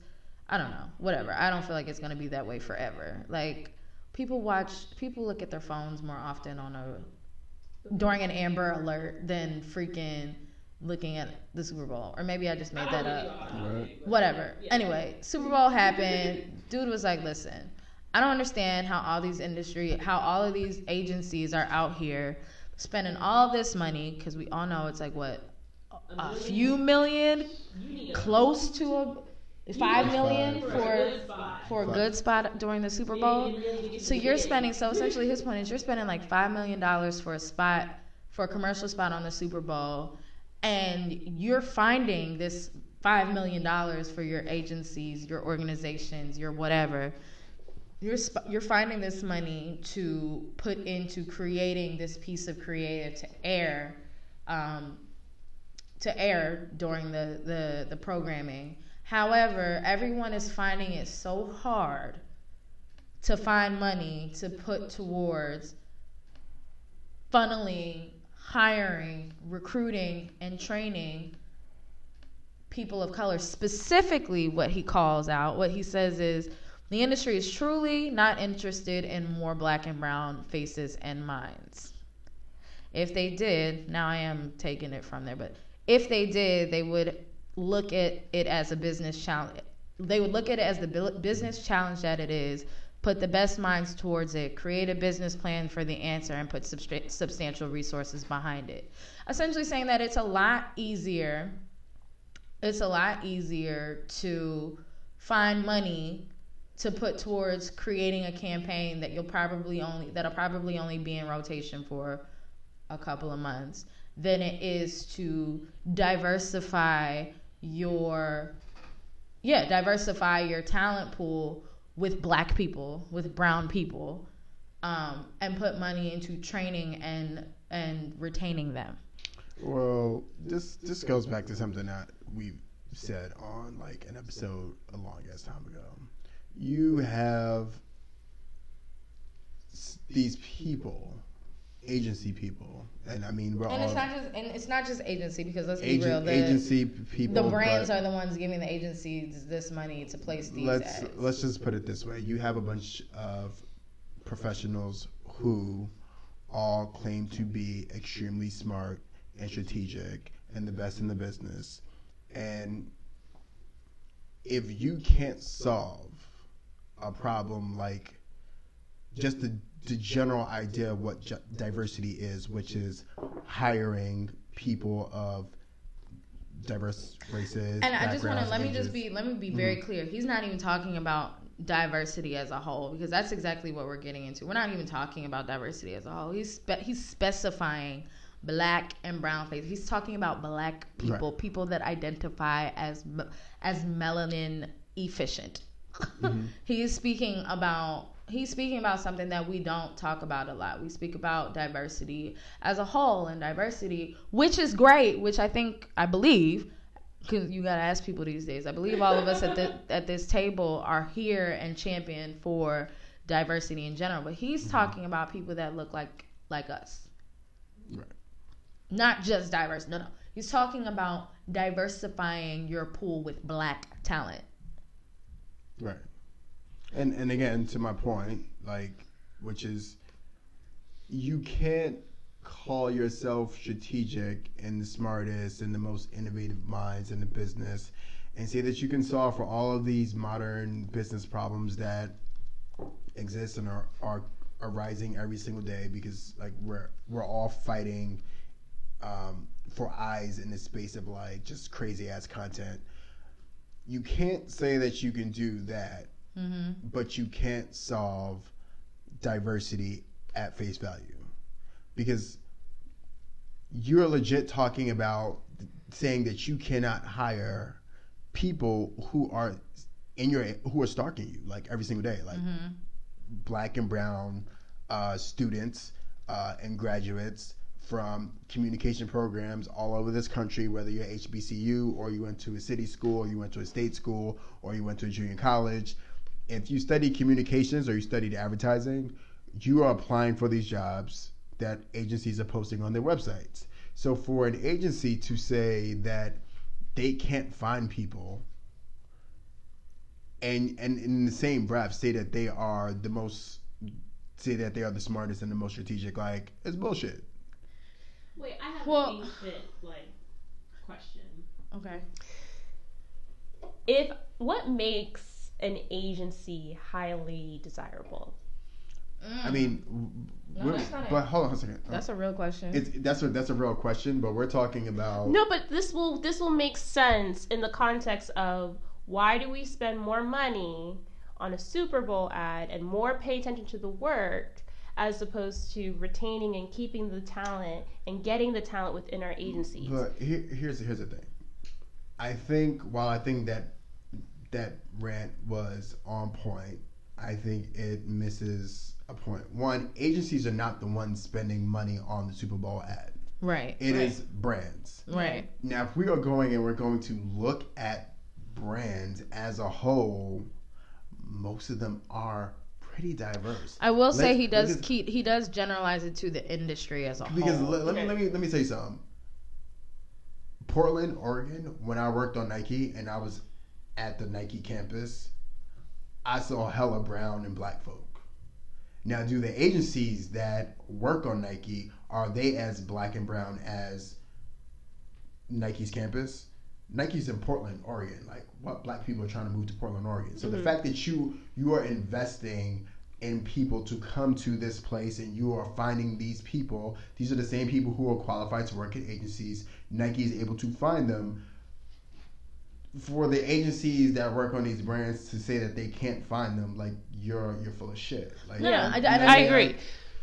D: I don't know, whatever. I don't feel like it's gonna be that way forever. Like people watch, people look at their phones more often on a during an Amber Alert than freaking looking at the Super Bowl. Or maybe I just made that up. Right. Whatever. Anyway, Super Bowl happened. Dude was like, listen. I don't understand how all these industry, how all of these agencies are out here spending all this money because we all know it's like what a few million, close to a five million for for a good spot during the Super Bowl. So you're spending. So essentially, his point is you're spending like five million dollars for a spot for a commercial spot on the Super Bowl, and you're finding this five million dollars for your agencies, your organizations, your whatever you're sp- you're finding this money to put into creating this piece of creative to air um, to air during the, the the programming. However everyone is finding it so hard to find money to put towards funneling hiring recruiting and training people of color. Specifically what he calls out what he says is the industry is truly not interested in more black and brown faces and minds. If they did, now I am taking it from there, but if they did, they would look at it as a business challenge. They would look at it as the business challenge that it is, put the best minds towards it, create a business plan for the answer, and put substantial resources behind it. Essentially, saying that it's a lot easier. It's a lot easier to find money to put towards creating a campaign that you'll probably only that'll probably only be in rotation for a couple of months. Than it is to diversify your yeah diversify your talent pool with black people with brown people um, and put money into training and and retaining them.
E: Well this this goes back to something that we've said on like an episode a long ass time ago you have these people, agency people, and I mean,
D: we're and
E: all
D: it's not just and it's not just agency because let's agent, be real. The,
E: agency people,
D: the brands are the ones giving the agencies this money to place these.
E: Let's
D: ads.
E: let's just put it this way: you have a bunch of professionals who all claim to be extremely smart and strategic and the best in the business, and if you can't solve a problem like just the, the general idea of what diversity is, which is hiring people of diverse races.
D: And I just want to let me just be let me be very mm-hmm. clear. He's not even talking about diversity as a whole because that's exactly what we're getting into. We're not even talking about diversity as a whole. He's spe- he's specifying black and brown faces. He's talking about black people, people that identify as as melanin efficient. Mm-hmm. he is speaking about he's speaking about something that we don't talk about a lot. We speak about diversity as a whole and diversity, which is great, which I think I believe because you gotta ask people these days. I believe all of us at the at this table are here and champion for diversity in general. But he's mm-hmm. talking about people that look like like us,
E: Right.
D: not just diverse. No, no. He's talking about diversifying your pool with black talent.
E: Right. And and again, to my point, like, which is, you can't call yourself strategic and the smartest and the most innovative minds in the business, and say that you can solve for all of these modern business problems that exist and are are arising every single day because like we're we're all fighting um, for eyes in the space of like just crazy ass content you can't say that you can do that, but you can't solve diversity at face value. Because you're legit talking about saying that you cannot hire people who are in your who are stalking you like every single day, like black and brown uh, students uh, and graduates from communication programs all over this country, whether you're HBCU or you went to a city school or you went to a state school or you went to a junior college. If you studied communications or you studied advertising, you are applying for these jobs that agencies are posting on their websites. So for an agency to say that they can't find people and and in the same breath say that they are the most say that they are the smartest and the most strategic like it's bullshit
A: Wait, I have
D: Well-
A: a basic like question.
D: Okay.
A: If what makes an agency highly desirable? Mm.
E: i mean
D: No,
E: we're-
D: that's not it.
E: but hold on a second
D: That's a real question.
E: it's that's a that's a real question but we're talking about
A: No, but this will this will make sense in the context of why do we spend more money on a Super Bowl ad and more pay attention to the work as opposed to retaining and keeping the talent and getting the talent within our agencies.
E: But here, here's here's the thing. I think while I think that that rant was on point, I think it misses a point. One, agencies are not the ones spending money on the Super Bowl ad.
D: right.
E: It is brands.
D: Right.
E: Now, if we are going and we're going to look at brands as a whole, most of them are pretty diverse.
D: I will say
E: Let's-
D: he does
E: because-
D: keep he does generalize it to the industry as a
E: Because
D: whole.
E: let, let me
A: Okay.
E: let me let me tell you something. Portland, Oregon, when I worked on Nike and I was at the Nike campus, I saw hella brown and black folk. Now, do the agencies that work on Nike are they as black and brown as Nike's campus? Nike's in Portland, Oregon. Like, what black people are trying to move to Portland, Oregon? So the mm-hmm. fact that you you are investing in people to come to this place and you are finding these people, these are the same people who are qualified to work at agencies. Nike is able to find them. For the agencies that work on these brands to say that they can't find them, like you're you're full of shit. Like,
D: No, no, I-
E: you know
D: I-
A: I
E: saying?
A: agree.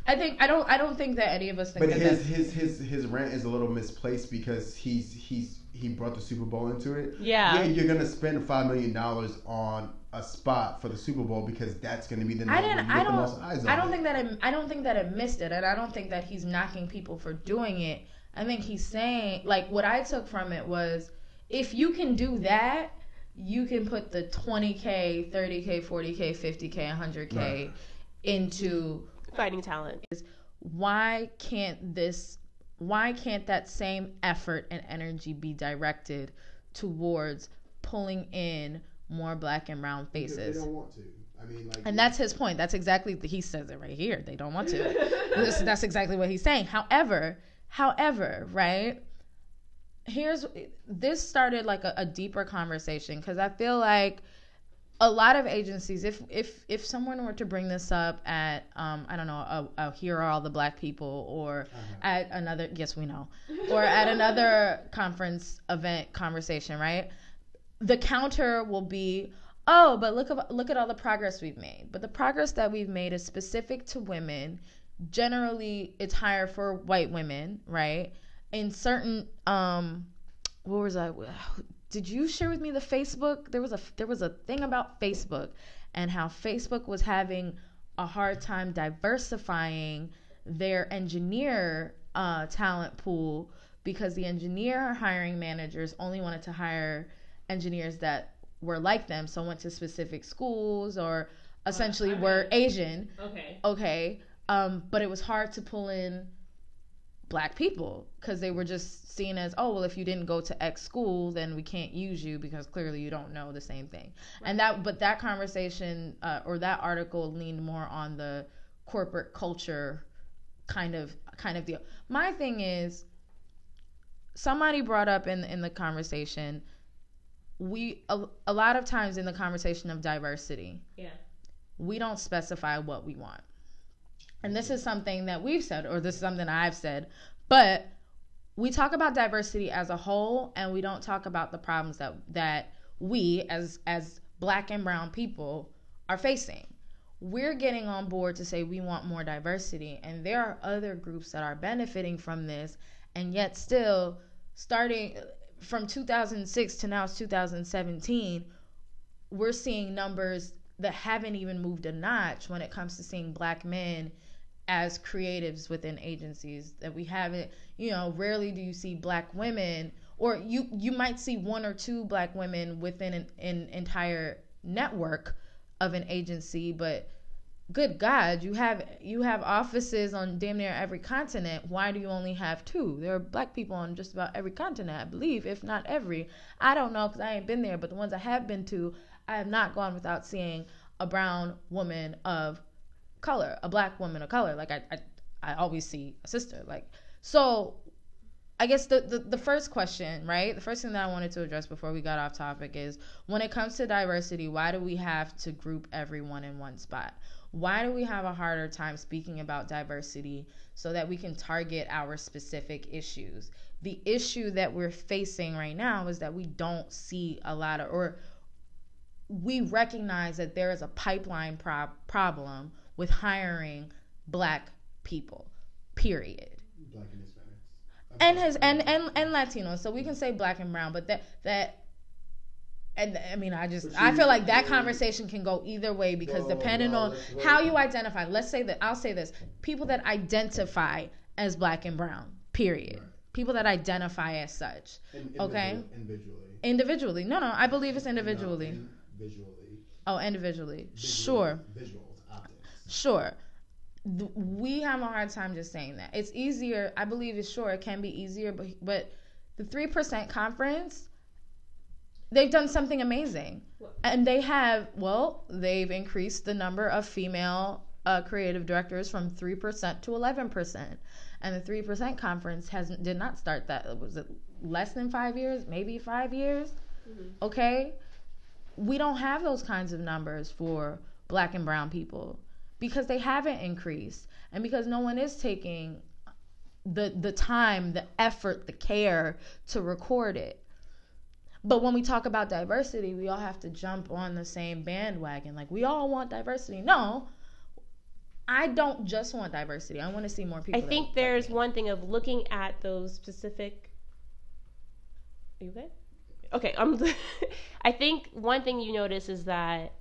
D: I think I don't I don't think that any of us think
E: But his,
D: that's
E: his his his rant is a little misplaced because he's he's he brought the Super Bowl into it.
A: Yeah.
E: Yeah, you're gonna spend five million dollars on a spot for the Super Bowl because that's gonna be the night
D: I didn't.
E: you
D: I
E: get the most
D: don't.
E: eyes on
D: I don't
E: it.
D: think that it. I don't think that it missed it, and I don't think that he's knocking people for doing it. I think he's saying like what I took from it was, if you can do that, you can put the 20k, 30k, 40k, 50k, 100k
E: Right.
D: into
A: fighting talent.
D: why can't this why can't that same effort and energy be directed towards pulling in more black and brown faces
E: They don't want to. I mean, like,
D: and that's his point. That's exactly he says it right here. They don't want to. This- that's exactly what he's saying. However, however, right? Here's this started like a, a deeper conversation because I feel like a lot of agencies, if if if someone were to bring this up at um I don't know a, a here are all the black people or at another yes we know or at another conference event conversation right? The counter will be oh but look at look at all the progress we've made. But the progress that we've made is specific to women. Generally it's higher for white women, right? In certain um what was I did you share with me the Facebook? There was a there was a thing about Facebook and how Facebook was having a hard time diversifying their engineer uh, talent pool because the engineer hiring managers only wanted to hire engineers that were like them, so went to specific schools or essentially uh, were Asian.
A: Okay.
D: Okay. Um, but it was hard to pull in black people because they were just seen as oh well if you didn't go to x school then we can't use you because clearly you don't know the same thing. Right. and that but that conversation uh, or that article leaned more on the corporate culture kind of kind of deal. My thing is somebody brought up in in the conversation we a, a lot of times in the conversation of diversity
A: yeah.
D: we don't specify what we want and this is something that we've said or this is something i've said but we talk about diversity as a whole and we don't talk about the problems that that we as as black and brown people are facing. We're getting on board to say we want more diversity and there are other groups that are benefiting from this and yet still starting uh, from 2006 to now it's 2017 we're seeing numbers that haven't even moved a notch when it comes to seeing black men as creatives within agencies that we haven't you know rarely do you see black women or you you might see one or two black women within an, an entire network of an agency but good god you have you have offices on damn near every continent. Why do you only have two? There are black people on just about every continent i believe if not every. I don't know because i ain't been there but the ones i have been to i have not gone without seeing a brown woman of color, a black woman of color. Like I, I, I always see a sister. Like so. I guess the, the, the first question, right? The first thing that I wanted to address before we got off topic is when it comes to diversity, why do we have to group everyone in one spot? Why do we have a harder time speaking about diversity so that we can target our specific issues? The issue that we're facing right now is that we don't see a lot of, or we recognize that there is a pipeline pro- problem with hiring black people. Period.
E: Black and Hispanics.
D: And his and, and and Latinos. So we can say black and brown, but that that and I mean, I just I feel like that conversation can go either way because depending on how you identify. Let's say that I'll say this: people that identify as black and brown. Period. Right. People that identify as such. In, okay.
E: Individually.
D: Individually. No, no. I believe it's individually. No,
E: individually.
D: Oh, individually. Visually. Sure.
E: Visual.
D: Sure. We have a hard time just saying that. It's easier. I believe it's sure it can be easier, but but the three percent conference, they've done something amazing, and they have well, they've increased the number of female uh, creative directors from three percent to eleven percent, and the three percent conference has did not start that. Was it less than five years? Maybe five years. Mm-hmm. Okay, we don't have those kinds of numbers for black and brown people because they haven't increased and because no one is taking the the time, the effort, the care to record it. But when we talk about diversity, we all have to jump on the same bandwagon. Like we all want diversity. No, I don't just want diversity. I want to see more people.
A: I think there's one thing of looking at those specific. Are you good? Okay. Um, I think one thing you notice is that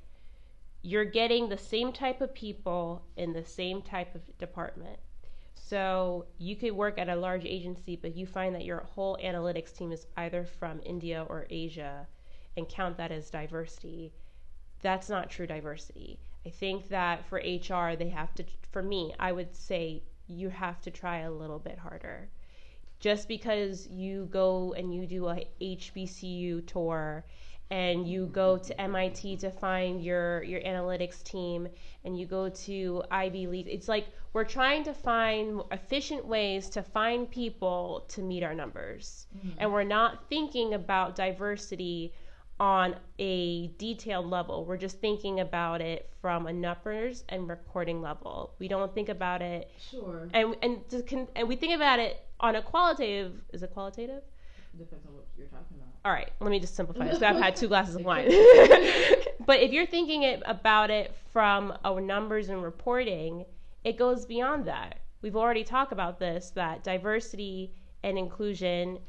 A: you're getting the same type of people in the same type of department. So you could work at a large agency, but you find that your whole analytics team is either from India or Asia and count that as diversity. That's not true diversity. I think that for HR, they have to, for me, I would say you have to try a little bit harder. Just because you go and you do a HBCU tour and you go to MIT to find your your analytics team and you go to Ivy League. It's like we're trying to find efficient ways to find people to meet our numbers. Mm-hmm. And we're not thinking about diversity on a detailed level. We're just thinking about it from a numbers and reporting level. We don't think about it.
D: Sure.
A: And and to, and we think about it on a qualitative. Is it qualitative?
D: Depends on what you're talking about.
A: All right, let me just simplify this. I've had two glasses of wine. but if you're thinking it, about it from our numbers and reporting, it goes beyond that. We've already talked about this that diversity and inclusion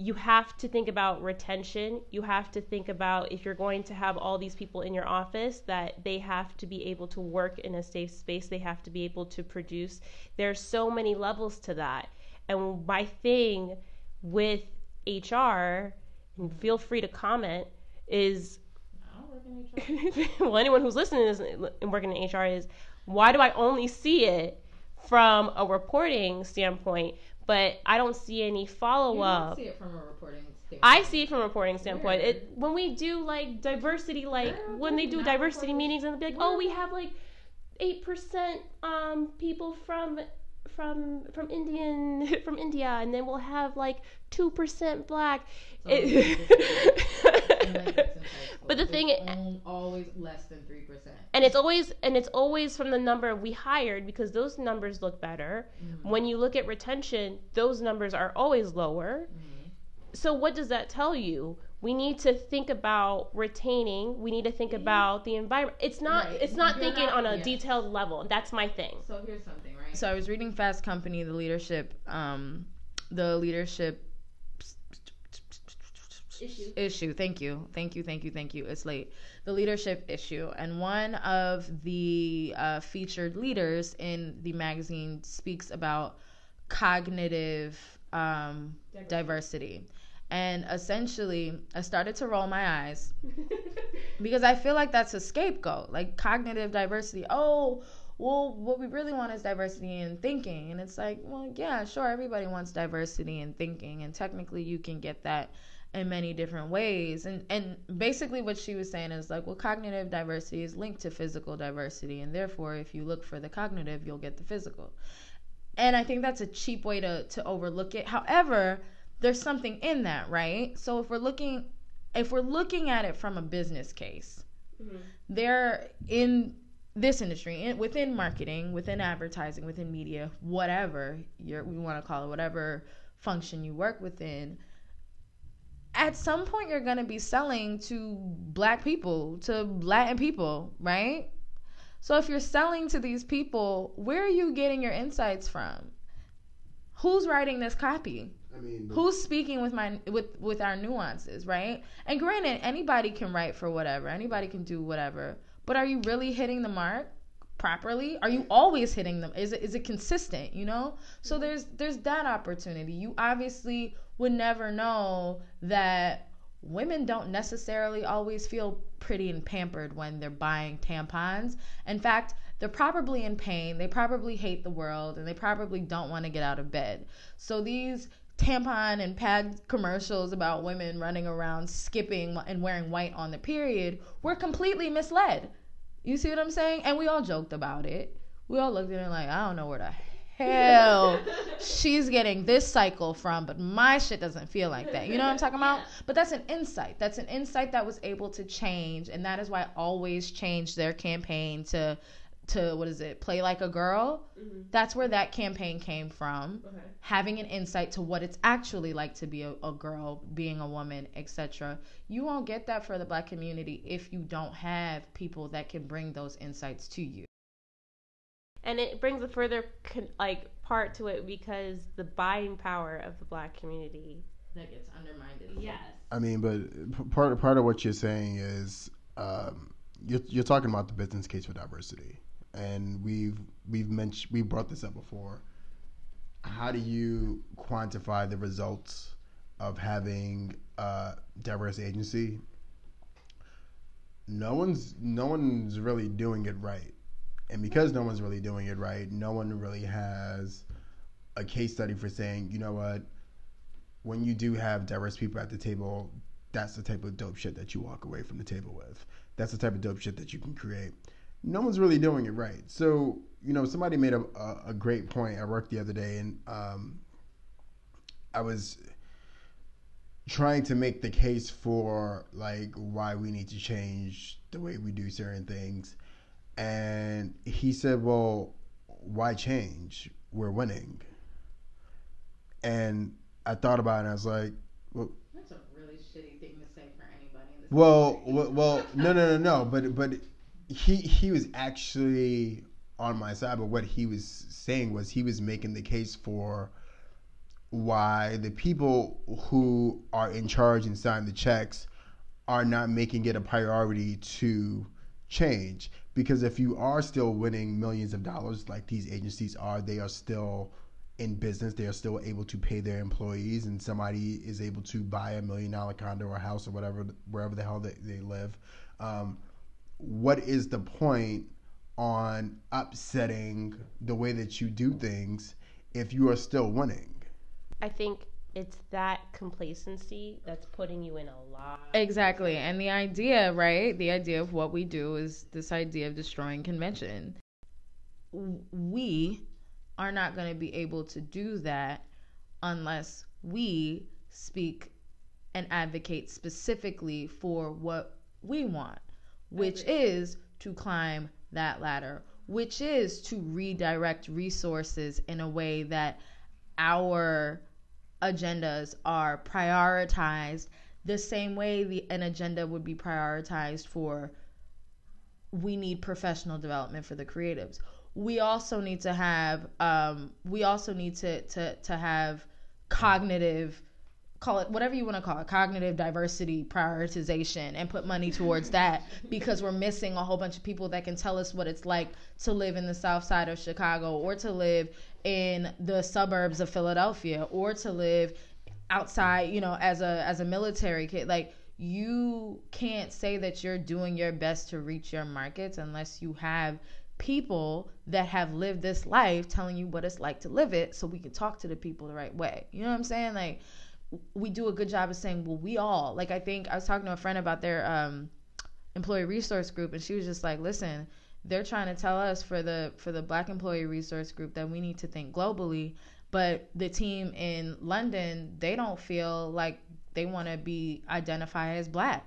A: you have to think about retention. You have to think about if you're going to have all these people in your office that they have to be able to work in a safe space. They have to be able to produce. There's so many levels to that. And my thing with HR, and feel free to comment, is well, anyone who's listening is and working in HR is why do I only see it from a reporting standpoint? but I don't see any follow up.
D: see it from a reporting standpoint.
A: I see it from a reporting standpoint. It, when we do like diversity, like when they do diversity meetings, and they're like, oh, we have like eight percent um, people from from from Indian from India, and then we'll have like two percent black. It, but the thing,
D: always less than three percent,
A: and it's always and it's always from the number we hired because those numbers look better. Mm-hmm. When you look at retention, those numbers are always lower. Mm-hmm. So what does that tell you? We need to think about retaining. We need to think mm-hmm. about the environment. It's not. Right. It's not You're thinking not, on a detailed level. That's my thing.
D: So here's something, right? So I was reading Fast Company, the leadership, um, the leadership
A: issue.
D: Issue. Thank you. Thank you. Thank you. Thank you. It's late. The leadership issue. And one of the uh, featured leaders in the magazine speaks about cognitive um, diversity. diversity. And essentially, I started to roll my eyes because I feel like that's a scapegoat, like cognitive diversity. Oh, well, what we really want is diversity in thinking. And it's like, well, yeah, sure, everybody wants diversity in thinking. And technically, you can get that in many different ways. And and basically what she was saying is like, well, cognitive diversity is linked to physical diversity, and therefore, if you look for the cognitive, you'll get the physical. And I think that's a cheap way to to overlook it. However, there's something in that, right? So if we're looking if we're looking at it from a business case, mm-hmm. there in this industry, in, within marketing, within advertising, within media, whatever you we want to call it, whatever function you work within, at some point you're going to be selling to black people, to Latin people, right? So if you're selling to these people, where are you getting your insights from? Who's writing this copy? I mean, who's speaking with my with with our nuances, right? And granted, anybody can write for whatever. Anybody can do whatever. But are you really hitting the mark? properly? Are you always hitting them? Is it is it consistent, you know? So there's there's that opportunity. You obviously would never know that women don't necessarily always feel pretty and pampered when they're buying tampons. In fact, they're probably in pain, they probably hate the world, and they probably don't want to get out of bed. So these tampon and pad commercials about women running around skipping and wearing white on the period were completely misled. You see what I'm saying? And we all joked about it. We all looked at it like, I don't know where the hell she's getting this cycle from, but my shit doesn't feel like that. You know what I'm talking about? But that's an insight. That's an insight that was able to change, and that is why I Always change their campaign to to what is it play like a girl mm-hmm. that's where that campaign came from okay. having an insight to what it's actually like to be a, a girl being a woman etc you won't get that for the black community if you don't have people that can bring those insights to you
A: and it brings a further con- like part to it because the buying power of the black community
D: that gets undermined.
A: Yes.
E: I mean, but part part of what you're saying is um, you're, you're talking about the business case for diversity, and we've we've mentioned we brought this up before. How do you quantify the results of having a diverse agency? No one's no one's really doing it right and because no one's really doing it right, no one really has a case study for saying, you know what, when you do have diverse people at the table, that's the type of dope shit that you walk away from the table with. That's the type of dope shit that you can create. No one's really doing it right. So, you know, somebody made a, a, a great point at work the other day, and um, I was trying to make the case for like why we need to change the way we do certain things and he said, Well, why change? We're winning. And I thought about it and I was like,
D: Well, that's a really shitty thing to say for anybody
E: Well, well, well, no, no, no, no. But, but he, he was actually on my side, but what he was saying was he was making the case for why the people who are in charge and sign the checks are not making it a priority to change. Because if you are still winning millions of dollars like these agencies are, they are still in business. They are still able to pay their employees, and somebody is able to buy a million dollar condo or house or whatever, wherever the hell they, they live. Um, what is the point on upsetting the way that you do things if you are still winning?
A: I think it's that complacency that's putting you in a lot.
D: Exactly. And the idea, right? The idea of what we do is this idea of destroying convention. We are not going to be able to do that unless we speak and advocate specifically for what we want, which is to climb that ladder, which is to redirect resources in a way that our agendas are prioritized the same way the, an agenda would be prioritized for we need professional development for the creatives. We also need to have um, we also need to to to have cognitive call it whatever you want to call it cognitive diversity prioritization and put money towards that because we're missing a whole bunch of people that can tell us what it's like to live in the south side of chicago or to live in the suburbs of philadelphia or to live outside you know as a as a military kid like you can't say that you're doing your best to reach your markets unless you have people that have lived this life telling you what it's like to live it so we can talk to the people the right way. You know what I'm saying? Like we do a good job of saying, well, we all like I think I was talking to a friend about their um employee resource group and she was just like, listen, they're trying to tell us for the for the black employee resource group that we need to think globally, but the team in London, they don't feel like they want to be identified as black.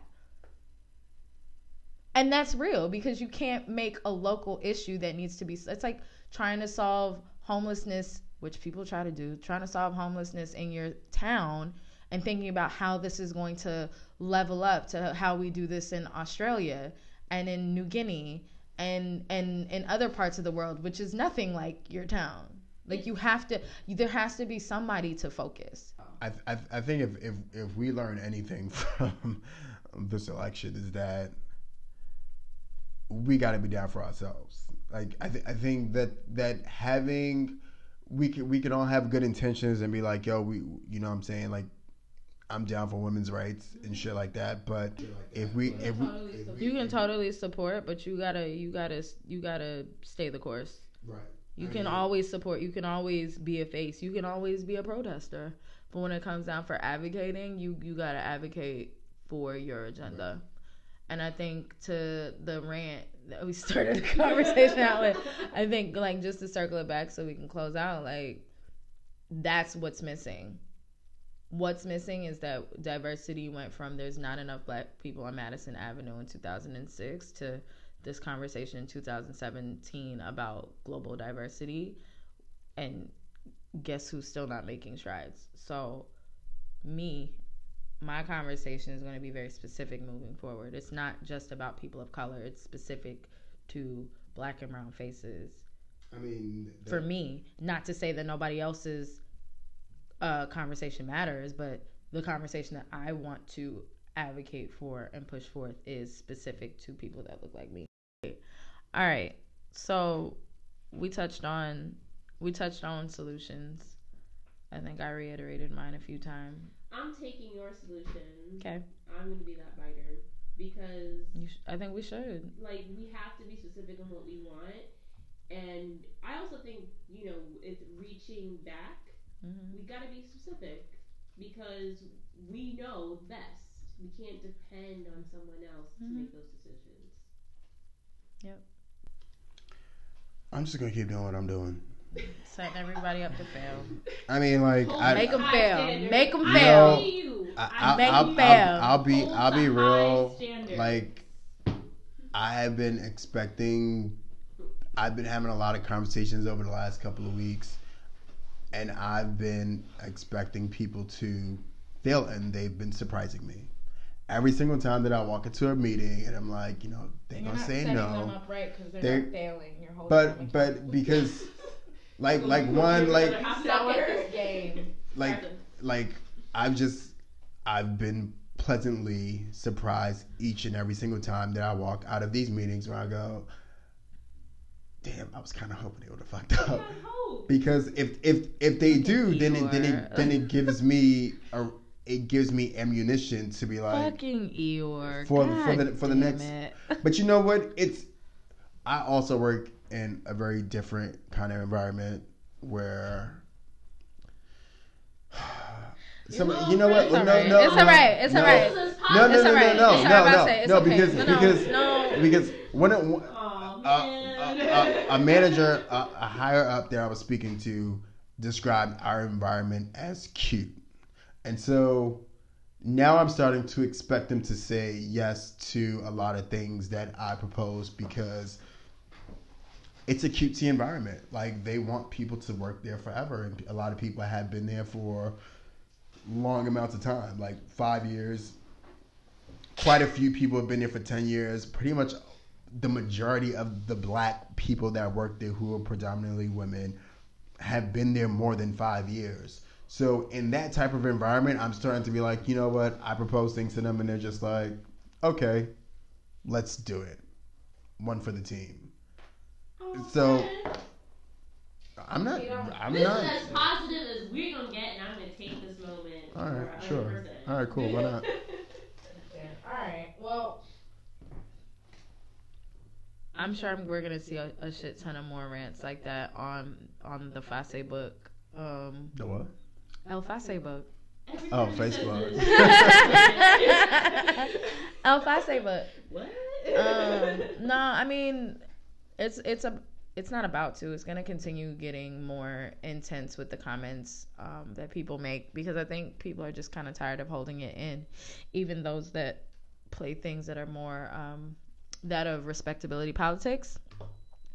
D: And that's real because you can't make a local issue that needs to be it's like trying to solve homelessness which people try to do trying to solve homelessness in your town and thinking about how this is going to level up to how we do this in Australia and in New Guinea and and in other parts of the world which is nothing like your town like you have to there has to be somebody to focus
E: I, I, I think if, if if we learn anything from this election is that we got to be down for ourselves. Like I, th- I think that that having we can we can all have good intentions and be like, yo, we you know what I'm saying like I'm down for women's rights and shit like that. But if we if we
D: you can totally support, but you gotta you gotta you gotta stay the course.
E: Right.
D: You can always support. You can always be a face. You can always be a protester. But when it comes down for advocating, you you gotta advocate for your agenda. Right. And I think to the rant that we started the conversation out with, I think like just to circle it back so we can close out, like that's what's missing. What's missing is that diversity went from there's not enough black people on Madison Avenue in 2006 to this conversation in 2017 about global diversity. And guess who's still not making strides? So, me my conversation is going to be very specific moving forward. It's not just about people of color, it's specific to black and brown faces.
E: I mean,
D: for me, not to say that nobody else's uh, conversation matters, but the conversation that I want to advocate for and push forth is specific to people that look like me. All right. So we touched on we touched on solutions. I think I reiterated mine a few times.
A: I'm taking your solution.
D: Okay.
A: I'm going to be that biter because
D: sh- I think we should.
A: Like we have to be specific on what we want, and I also think you know it's reaching back. Mm-hmm. We got to be specific because we know best. We can't depend on someone else mm-hmm. to make those decisions.
D: Yep.
E: I'm just gonna keep doing what I'm doing.
D: Setting everybody up to fail.
E: I mean, like, I,
D: make them fail. Make them fail.
E: I, make them fail. I'll, I'll be, I'll be real. Like, I have been expecting. I've been having a lot of conversations over the last couple of weeks, and I've been expecting people to fail, and they've been surprising me. every single time that I walk into a meeting and I'm like, you know, they're gonna
D: not
E: say no.
D: them up right they're,
E: They're-
D: not failing. You're holding
E: But
D: them
E: but because like like one like
D: accountable. suck at this game.
E: like like I've just I've been pleasantly surprised each and every single time that I walk out of these meetings where I go, damn, I was kind of hoping they would have fucked up. Because if if if they do, then it then it then it gives me a it gives me ammunition to be like,
D: Fucking Eeyore.
E: For- for the- for the next-
D: it.
E: But you know what? It's I also work in a very different kind of environment where some you know what?
D: It's
E: No,
D: alright.
E: no,
D: It's
E: no,
D: alright. It's
E: no.
D: alright.
E: No, no, no, no, no, no, no,
D: I'll say it's
E: no,
D: okay.
E: because
D: No,
E: because
D: no.
E: because when it, a,
A: man.
E: a, a, a manager, a, a higher up that I was speaking to, described our environment as cute, and so now I'm starting to expect them to say yes to a lot of things that I propose because it's a cutesy environment. Like they want people to work there forever, and a lot of people have been there for long amounts of time, like five years. Quite a few people have been there for ten years. Pretty much the majority of the black people that work there, who are predominantly women, have been there more than five years. So in that type of environment, I'm starting to be like, you know what? I propose things to them, and they're just like, okay, let's do it. One for the team. So I'm not. I'm
A: This
E: not.
A: is as positive as we're gonna get, and I'm gonna take this moment.
E: All right,
A: for
E: sure.
A: 100%.
E: All right, cool. Why not?
D: All right. Well, I'm sure we're gonna see a, a shit ton of more rants like that on on the Fase book. Um,
E: The what?
D: El Fase book.
A: Every
E: Oh,
A: time she says
E: Facebook.
D: El Fase book.
A: what?
D: Um, no, I mean, it's it's a it's not about to. It's gonna continue getting more intense with the comments um, that people make because I think people are just kind of tired of holding it in, even those that play things that are more um, that of respectability politics.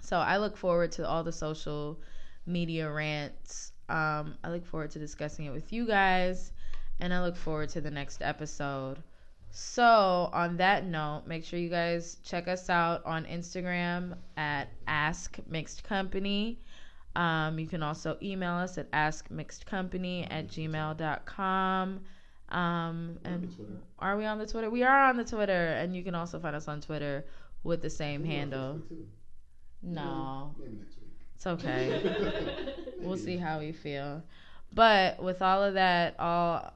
D: So I look forward to all the social media rants. Um, I look forward to discussing it with you guys, and I look forward to the next episode. So, on that note, make sure you guys check us out on Instagram at Ask Mixed Company. Um, you can also email us at askmixedcompany at gmail.com. Um, and are we on the Twitter? We are on the Twitter, and you can also find us on Twitter with the same handle. No,
E: Maybe
D: it's okay. we'll see how we feel. But with all of that, all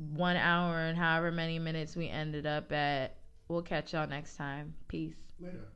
D: one hour and however many minutes we ended up at, we'll catch y'all next time. Peace.
E: Later.